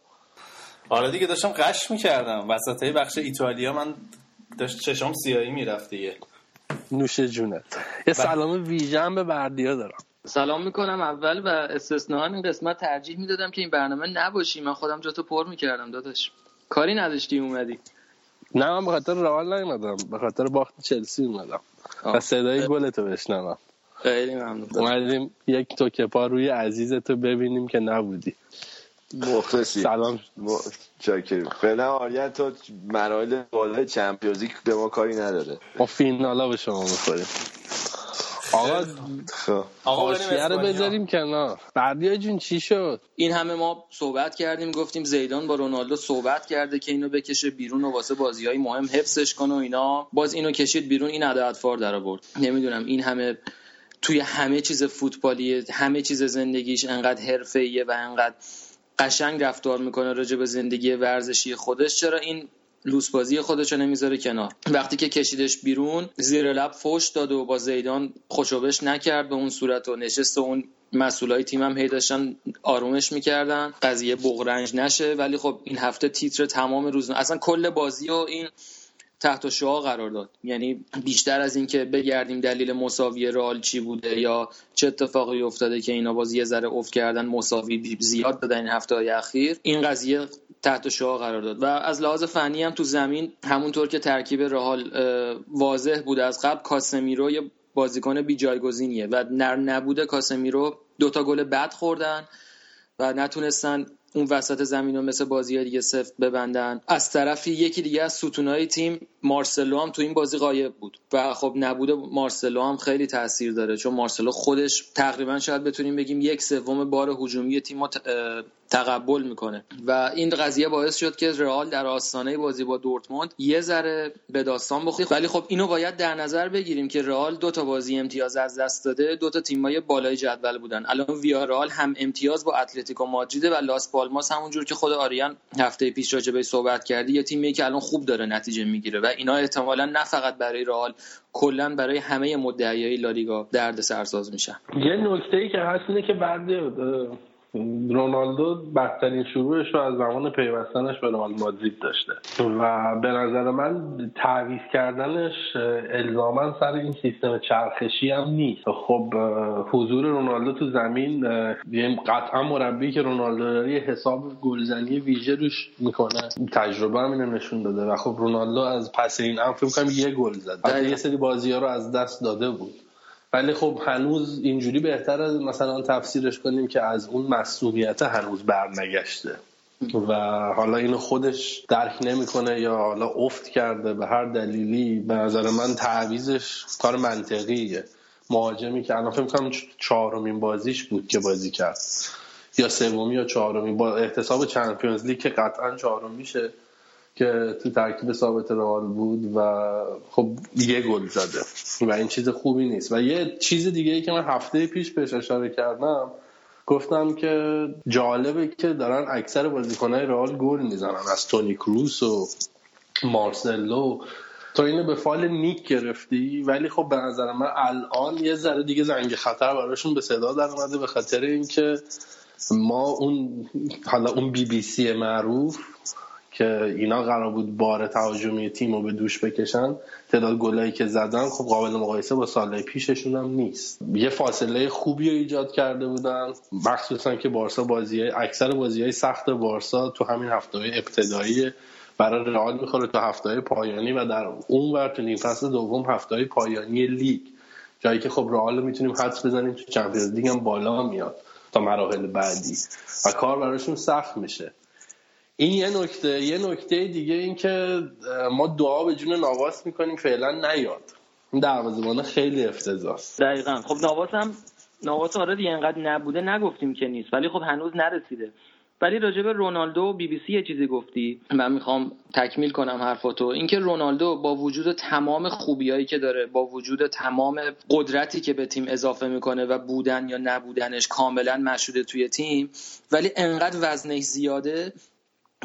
آره دیگه داشتم قش می‌کردم. وسط بخش ایتالیا من داشت چشم سیاهی می‌رفت دیگه.
نوش جونت. یه سلام ویژن به بردیا دارم.
سلام می‌کنم اول و استثناء این قسمت ترجیح می‌دادم که این برنامه نباشی. من خودم جاتو پر می‌کردم داداش. کاری نداشتی اومدی.
نه من به خاطر روال نیومدم. به خاطر باخت چلسی اومدم. و صدای گلتو بشنوم.
خیلی ممنون.
اومدیم یک توکه پا روی عزیزتو ببینیم که نبودی.
مخلصی.
سلام.
چاکریم. فعلا آریان تو مراحل بالای چمپیونز لیگ به ما کاری نداره.
ما فینالا به شما می‌خوریم. آقا
خب.
آقا
رو. بذاریم کنار. بردیا جون چی شد؟
این همه ما صحبت کردیم گفتیم زیدان با رونالدو صحبت کرده که اینو بکشه بیرون و واسه بازی های مهم حفظش کنه و اینا. باز اینو کشید بیرون این اداعتفار در آورد. نمی‌دونم این همه توی همه چیز فوتبالی همه چیز زندگیش انقدر حرفه‌ایه و انقدر قشنگ رفتار می‌کنه راجع به زندگی ورزشی خودش. چرا این لوسبازی خودش رو نمی‌ذاره کنار. وقتی که کشیدش بیرون زیر لب فوش داد و با زیدان خوشوبش نکرد. به اون صورت و نشست و اون مسئولای تیم هم هی داشتن آرومش می‌کردن. قضیه بغرنج نشه. ولی خب این هفته تیتر تمام روز اصلا کل بازی و این تحت شعا قرار داد. یعنی بیشتر از اینکه بگردیم دلیل مساوی رئال چی بوده یا چه اتفاقی افتاده که اینا باز یه ذره افت کردن مساوی زیاد دادن این هفته های اخیر این قضیه تحت شعا قرار داد. و از لحاظ فنی هم تو زمین همونطور که ترکیب رئال اه، واضح بود از قبل کاسمیرو یه بازیکن بی جایگزینیه و نر نبوده کاسمیرو دوتا گل بد خوردن و نتونستن اون وسط زمین رو مثل بازی دیگه سفت ببندن. از طرفی یکی دیگه از ستونهای تیم مارسلو هم تو این بازی غایب بود. و خب نبوده مارسلو هم خیلی تاثیر داره چون مارسلو خودش تقریبا شاید بتونیم بگیم یک سوم بار هجومی تیم تقبل می‌کنه. و این قضیه باعث شد که رئال در آستانه بازی با دورتموند یه ذره به داستان بخوره. ولی خب اینو باید در نظر بگیریم که رئال دو تا بازی امتیاز از دست داده دو تا تیمای بالای جدول بودن. الان ویارال هم امتیاز با اتلتیکو مادرید و لاس پالماس همونجور که خود آریان هفته پیش راجع صحبت کردی یه تیمی که الان خوب داره نتیجه می‌گیره. و اینا احتمالا نه فقط برای رئال کلا برای همه مدعیای لالیگا درد سرساز میشن.
یه نکته ای که هست اینه که بعد رونالدو بدترین شروعش رو از زمان پیوستنش به رئال مادرید داشته. و به نظر من تعویض کردنش الزاما سر این سیستم چرخشی هم نیست. خب حضور رونالدو تو زمین قطعا مربی که رونالدو داره حساب گلزنی ویژه روش می‌کنه. تجربه هم اینو نشون داده. و خب رونالدو از پس این هم فکر کنم یه گل زد. یه سری بازی ها رو از دست داده بود. ولی خب هنوز اینجوری بهتر از مثلا تفسیرش کنیم که از اون مسئولیت هنوز برنگشته. و حالا اینو خودش درک نمی‌کنه یا حالا افت کرده به هر دلیلی به نظر من تعویزش کار منطقیه. مهاجمی که الان فکر کنم چهارمین بازیش بود که بازی کرد. یا سومی یا چهارمی با احتساب چمپیونز لیگ که قطعا چهارم میشه. که تو ترکیب ثابت رئال بود و خب یه گل زده و این چیز خوبی نیست. و یه چیز دیگه ای که من هفته پیش بهش اشاره کردم گفتم که جالبه که دارن اکثر بازیکنهای رئال گل می‌زنن. از تونی کروس و مارسلو. تو اینو به فال نیک گرفتی ولی خب به نظر من الان یه ذره دیگه زنگ خطر براشون به صدا در اومده به خاطر اینکه ما اون حالا اون بی بی سی معروف که اینا قرار بود بار تهاجمی تیم رو به دوش بکشن تعداد گلایی که زدن خب قابل مقایسه با سال پیششون هم نیست. یه فاصله خوبی رو ایجاد کرده بودن. مخصوصا که بارسا بازی اکثر بازی های سخت بارسا تو همین هفته ابتدایی برای رئال می‌خوره تو هفته های پایانی و در اون ور تو نیم فصل دوم هفته های پایانی لیگ. جایی که خب رئال رو می‌تونیم حدس بزنیم تو چمپیونز لیگ هم بالا میاد تا مراحل بعدی. و کار براشون سخت میشه. این یه نکته یه نکته دیگه این که ما دعا به جون نواس می‌کنیم فعلا نیاد. این دروازه‌بان خیلی افتضاحه.
دقیقا. خب نواس هم نواس آره دیگه انقدر نبوده نگفتیم که نیست ولی خب هنوز نرسیده. ولی راجع به رونالدو بی بی سی یه چیزی گفتی. من می‌خوام تکمیل کنم حرفاتو. اینکه رونالدو با وجود تمام خوبیایی که داره با وجود تمام قدرتی که به تیم اضافه می‌کنه و بودن یا نبودنش کاملا مشهوده توی تیم ولی انقدر وزنش زیاده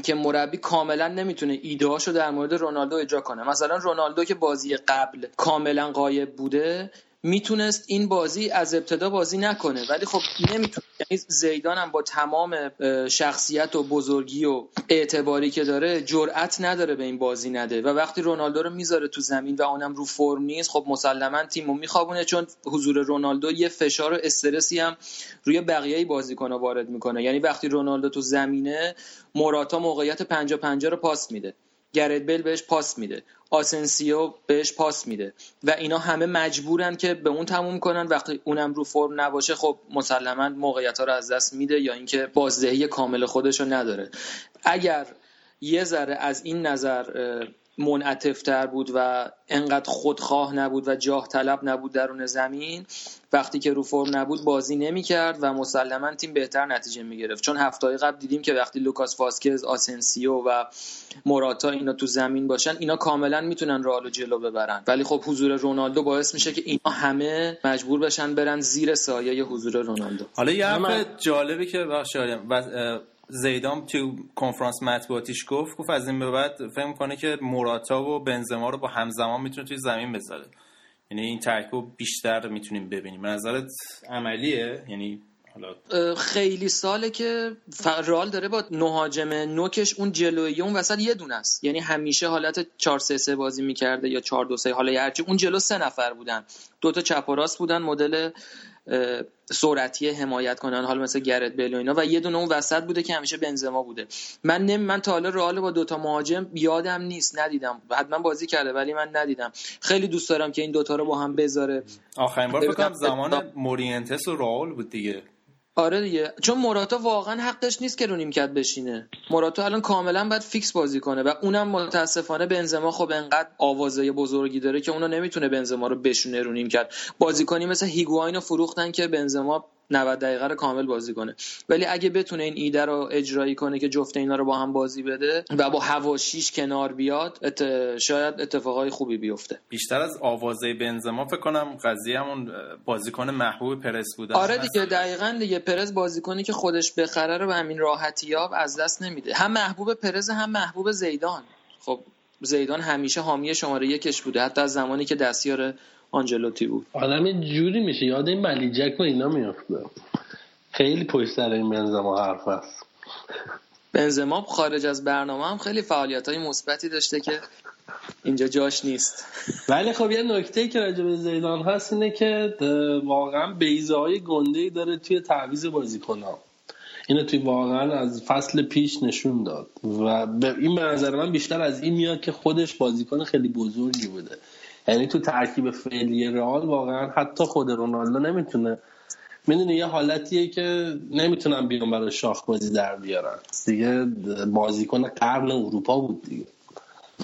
که مربی کاملا نمی‌تونه ایدهاشو در مورد رونالدو اجرا کنه. مثلا رونالدو که بازی قبل کاملا غایب بوده می‌تونست این بازی از ابتدا بازی نکنه. ولی خب نمی‌تونه یعنی زیدان هم با تمام شخصیت و بزرگی و اعتباری که داره جرأت نداره به این بازی نده. و وقتی رونالدو رو می‌ذاره تو زمین و اونم رو فرم نیست خب مسلما تیمو میخوابونه چون حضور رونالدو یه فشار و استرسی هم روی بقیه بازیکن‌ها وارد می‌کنه. یعنی وقتی رونالدو تو زمینه موراتا موقعیت 50 50 رو پاس میده. گرت بیل بهش پاس میده. آسنسیو بهش پاس میده. و اینا همه مجبورن که به اون تموم کنن. وقتی اونم رو فرم نباشه خب مسلما موقعیت ها رو از دست میده یا اینکه بازدهی کامل خودش رو نداره. اگر یه ذره از این نظر منعطفتر بود و انقدر خودخواه نبود و جاه طلب نبود درون زمین وقتی که رو فرم نبود بازی نمی‌کرد و مسلما تیم بهتر نتیجه می‌گرفت. چون هفته قبل دیدیم که وقتی لوکاس واسکز آسنسیو و موراتا اینا تو زمین باشن اینا کاملا می‌تونن رئال جلو ببرن. ولی خب حضور رونالدو باعث میشه که اینا همه مجبور بشن برن زیر سایه حضور رونالدو.
حالا یه حرف جالبی که زیدان تو کنفرانس مطبوعاتیش گفت گفت از این به بعد فکر کنه که موراتا و بنزما رو با همزمان می‌تونه توی زمین بذاره. یعنی این ترکیب بیشتر می‌تونیم ببینیم. به نظرت عملیه؟ یعنی
خیلی ساله که رال داره با نهاجم نوکش اون جلوی اون وسط یه دونه است. یعنی همیشه حالت 4 3 3 بازی می‌کرده یا 4 2 3 حالا هرچی اون جلو سه نفر بودن. دو تا چپ و راست بودن مدل سرعتی حمایت کنن حالا مثل گرت بیل و اینا. و یه دونه اون وسط بوده که همیشه بنزما بوده. من نمی من تا حالا رئال با دوتا مهاجم یادم نیست ندیدم. حتما بازی کرده ولی من ندیدم. خیلی دوست دارم که این دوتا رو با هم بذاره.
آخرین بار فکر زمان مورینتس و رئال بود دیگه.
آره دیگه. چون موراتا واقعا حقش نیست که رو نیمکت بشینه. موراتا الان کاملا باید فیکس بازی کنه و اونم متاسفانه بنزما خب انقدر آوازه بزرگی داره که اونو نمی‌تونه بنزما رو بشونه رو نیمکت. بازیکنی مثل هیگواین رو فروختن که بنزما 90 دقیقه رو کامل بازی کنه. ولی اگه بتونه این ایده رو اجرایی کنه که جفت اینا رو با هم بازی بده و با حواشیش کنار بیاد ات... شاید اتفاقای خوبی بیفته.
بیشتر از آوازه بنزما فکر کنم قضیه همون بازیکن محبوب پرس بودن
آره دیگه دقیقا دیگه. پرز بازیکنی که خودش بخره رو به همین راحتی ها از دست نمیده. هم محبوب پرز هم محبوب زیدان. خب زیدان همیشه حامی شماره یکش بوده. حتی از زمانی که دستیار آنجلوتی بود.
آدم جوری میشه یاد این ملیجک و اینا میفته. خیلی پشت سر این بنزما حرف هست.
بنزما خارج از برنامه هم خیلی فعالیت های مثبتی داشته که اینجا جاش نیست.
ولی خب یه نکته که راجع به زیدان هست اینه که واقعا بیزه های گنده داره توی تعویض بازیکن ها اینو توی واقعا از فصل پیش نشون داد. و به این به نظر من بیشتر از این میاد که خودش بازیکن خیلی بزرگی بوده. یعنی تو ترکیب فعلی رئال واقعا حتی خود رونالدو نمی‌تونه می‌دونی یه حالتیه که نمی‌تونن بیان برای شاخ بازی در بیارن. دیگه بازیکن قرن اروپا بود دیگه.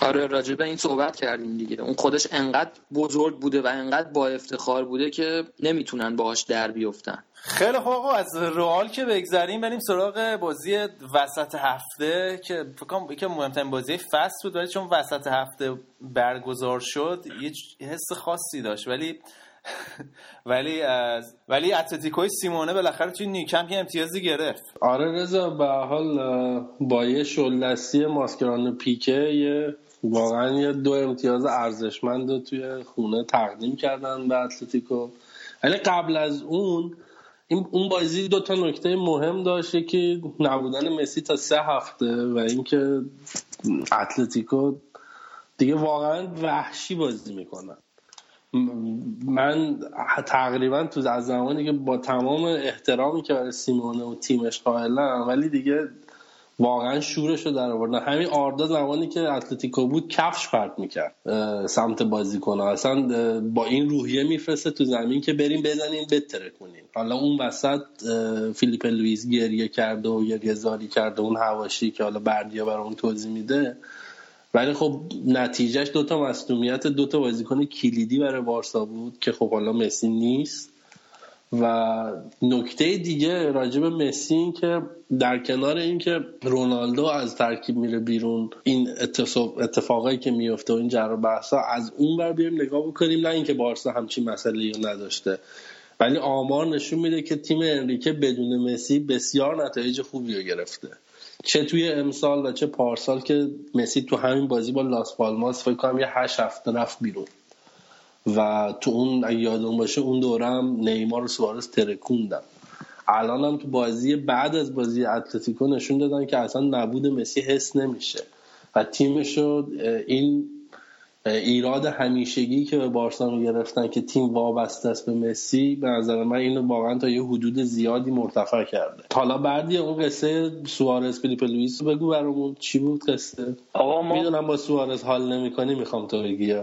آره راجع به این صحبت کردیم دیگه. اون خودش انقدر بزرگ بوده و انقدر با افتخار بوده که نمی‌تونن باهاش در بیفتن.
خیلی خوب آقا از رئال که بگذریم بریم سراغ بازی وسط هفته که فکر کنم که مهمترین بازی فصل بود ولی چون وسط هفته برگزار شد یه حس خاصی داشت. ولی ولی از ولی اتلتیکوی سیمونه بالاخره توی نیکم یه امتیازی گرفت.
آره رضا به حال با یه شلدستی ماسکران پیکه یه واقعا یه دو امتیاز ارزشمند رو توی خونه تقدیم کردن به اتلتیکو. ولی قبل از اون این اون بازی دو تا نکته مهم داشته که نبودن مسی تا سه هفته و اینکه اتلتیکو دیگه واقعا وحشی بازی می‌کنن من تقریبا تو از زمانی که با تمام احترامی که برای سیمونه و تیمش قائلم ولی دیگه واقعا شورش رو در آوردن همین آردا زمانی که اتلتیکو بود کفش پرت می‌کرد سمت بازیکن اصلا با این روحیه میفرسته تو زمین که بریم بزنیم بترکونیم. حالا اون وسط فیلیپ لوئیس گریه کرده و گریه زاری کرده اون حواشی که حالا بردیا برای اون توضیح میده. ولی خب نتیجهش دوتا مصدومیت دوتا بازیکن کلیدی برای بارسا بود که خب حالا مسی نیست. و نکته دیگه راجب مسی این که در کنار اینکه رونالدو از ترکیب میره بیرون این اتفاقایی که میفته و این جر بحثا از اون بر بیاریم نگاه بکنیم. نه اینکه بارسا همچین مسئله نداشته. ولی آمار نشون میده که تیم انریکه بدون مسی بسیار نتایج خوبی رو گرفته. چه توی امسال و چه پارسال که مسی تو همین بازی با لاس پالماس فکر کنم یه هشت هفته رفت بیرون. و تو اون اگه یادون باشه اون دوره هم نیمار و سوارز ترکوندن. الان هم تو بازی بعد از بازی اتلتیکو نشون دادن که اصلا نبود مسی حس نمیشه. و تیمش رو این ایراد همیشگی که به بارسا گرفتن که تیم وابسته است به مسی به نظر من اینو واقعا تا یه حدود زیادی مرتفع کرده. حالا بعدی اون قصه سوارز فیلیپ لوئیس بگو برامون. چی بود قصه؟
آقا ما
می‌دونم با سوارز حال نمی‌کنی می‌خوام تو بگی.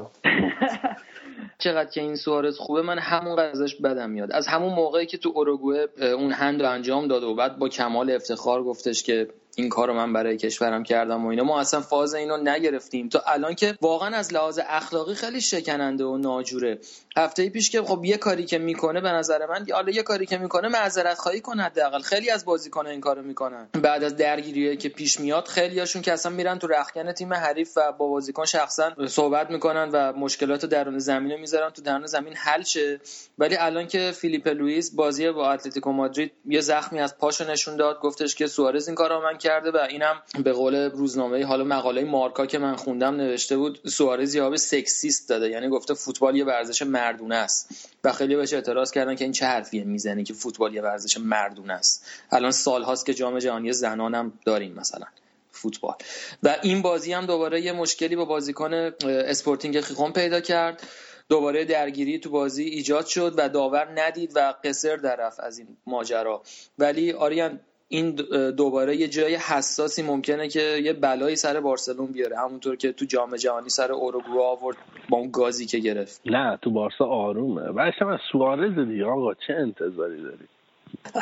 چقدر که این سوارز خوبه من همون ازش بدم میاد. از همون موقعی که تو اوروگوئه اون هند انجام داد و بعد با کمال افتخار گفتش که این کار رو من برای کشورم کردم و اینا. ما اصلا فاز اینو نگرفتیم. تا الان که واقعا از لحاظ اخلاقی خیلی شکننده و ناجوره. هفته پیش که خب یه کاری که می‌کنه به نظر من حالا یه کاری که می‌کنه معذرت خواهی کنه حداقل. خیلی از بازیکن این کارو می‌کنن. بعد از درگیری که پیش میاد خیلیاشون که اصلا میرن تو رخکن تیم حریف و با بازیکن شخصا صحبت می‌کنن و مشکلات درون زمینه می‌ذارن. تو درون زمین حل شه. ولی الان که فیلیپ لوئیس بازی با اتلتیکو مادرید یه زخمی از پاشو نشون داد. گفتش که سوارز این کارو من کرده و اینم به قول روزنامه حالا مقاله مارکا که من خوندم نوشته بود سوارز جواب sexist داده یعنی گفته فوتبال یه ورزش مردونه است. و خیلی بهش اعتراض کردن که این چه حرفیه می‌زنه که فوتبال یه ورزش مردونه است. الان سال هاست که جام جهانی زنانم داریم مثلا فوتبال. و این بازی هم دوباره یه مشکلی با بازیکن اسپورتینگ خیخون پیدا کرد. دوباره درگیری تو بازی ایجاد شد و داور ندید و قسر در از این ماجرا. ولی آریان این دوباره یه جای حساسی ممکنه که یه بلایی سر بارسلون بیاره. همونطور که تو جام جهانی سر اوروگوئه آورد با اون گازی که گرفت.
نه تو بارسا آرومه. بعدش از سوارز دیگه آقا چه انتظاری داری؟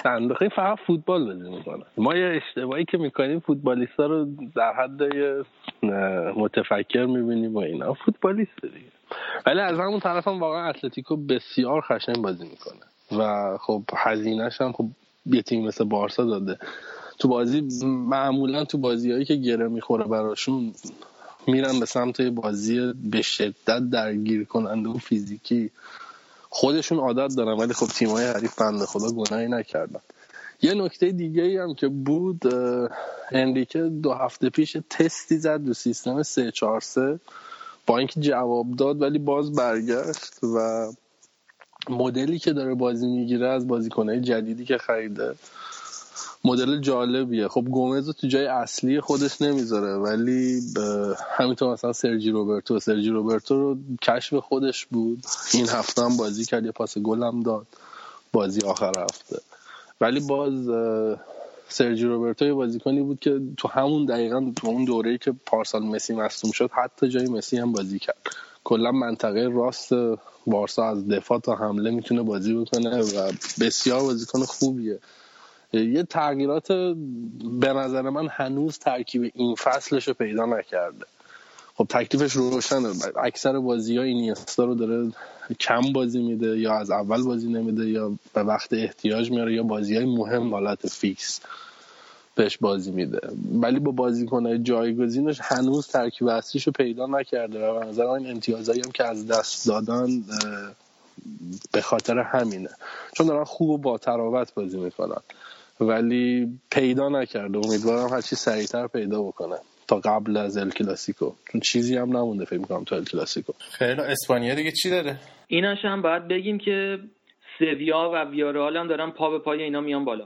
صندوقی فقط فوتبال بازی می‌کنه. ما یه اشتباهی که می‌کنیم فوتبالیستا رو در حد متفکر می‌بینیم و اینا. فوتبالیست دیگه. ولی از همون طرف هم واقعا اتلتیکو بسیار خشن بازی می‌کنه. و خب هزینهش هم خب یه تیم مثل بارسا داده. تو بازی معمولا تو بازیهایی که گره می‌خوره براشون میرن به سمت بازی به شدت درگیر کننده و فیزیکی. خودشون عادت دارن ولی خب تیمای حریف بنده خدا گناهی نکردن. یه نکته دیگه ای هم که بود انریکه دو هفته پیش تستی زد دو سیستم 3 4 3 با اینکه جواب داد ولی باز برگشت و مدلی که داره بازی می‌گیره از بازیکنهای جدیدی که خریده. مدل جالبیه. خب گومز تو جای اصلی خودش نمی‌ذاره ولی همینطور مثلا سرجی روبرتو. سرجی روبرتو رو کشف خودش بود. این هفته هم بازی کرد یه پاس گل هم داد. بازی آخر هفته. ولی باز سرجی روبرتو یه بازیکنی بود که تو همون دقیقا تو اون دوره‌ای که پارسال مسی مصدوم شد حتی جای مسی هم بازی کرد. کلا منطقه راست بارسا از دفاع تا حمله می‌تونه بازی بکنه و بسیار بازیکن خوبیه. یه تغییرات به نظر من هنوز ترکیب این فصلش رو پیدا نکرده. خب تکلیفش روشنه. اکثر بازی ها این رو داره کم بازی میده یا از اول بازی نمیده یا به وقت احتیاج میاره یا بازی های مهم حالت فیکس. بهش بازی میده. ولی با بازیکنهای جایگزینش هنوز ترکیب اصلیشو پیدا نکرده و به نظر این امتیازایی هم که از دست دادن به خاطر همینه. چون دارن خوب و با تراوت بازی می‌کنن. ولی پیدا نکرده. امیدوارم هرچی سریعتر پیدا بکنه. تا قبل از ال کلاسیکو. چون چیزی هم نمونده فکر می‌کنم تا ال کلاسیکو.
خیلی اسپانیا دیگه چی داره؟
ایناش هم باید بگیم که سویا و ویارال هم دارن پا به پای اینا میان بالا.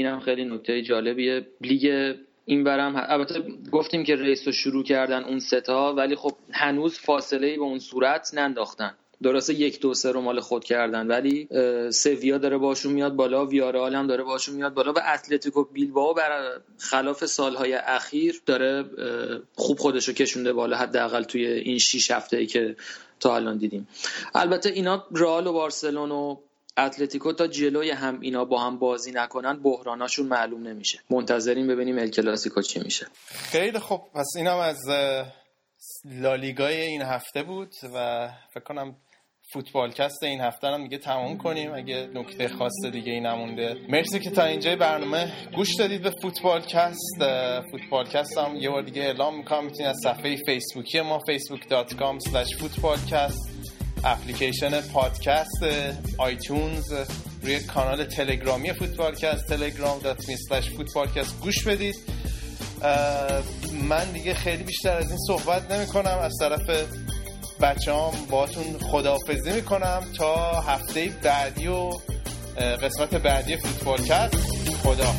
اینم خیلی نکته جالبیه. لیگ این برم البته گفتیم که race رو شروع کردن اون سه تا ولی خب هنوز فاصله ای به اون صورت ننداختن. درسته یک دو سه رو مال خود کردن ولی سویا داره باشون میاد بالا ویارال هم داره باشون میاد بالا و اتلتیکو بیلبائو بر خلاف سالهای اخیر داره خوب خودش رو کشونده بالا حداقل توی این 6 هفته ای که تا الان دیدیم. البته اینا رئال و بارسلون و اتلتیکو تا جلوی هم اینا با هم بازی نکنن بحراناشون معلوم نمیشه. منتظریم ببینیم ال کلاسیکو چی میشه.
خیلی خوب. پس اینم از لالیگای این هفته بود و فکر کنم فوتبالکست این هفته هم دیگه تمام کنیم. اگه نکته خاص دیگه ای نمونده. مرسی که تا اینجای برنامه گوش دادید به فوتبالکست. فوتبالکست هم یه بار دیگه اعلام می‌کنم. می‌تونید از صفحه فیسبوکی ما facebook.com فوتبالکست اپلیکیشن پادکست آیتونز روی کانال تلگرامی فوتبالکست telegram.me فوتبالکست گوش بدید. من دیگه خیلی بیشتر از این صحبت نمی کنم از طرف بچه هم باتون خداحافظی می کنم تا هفته بعدی و قسمت بعدی فوتبالکست. خدا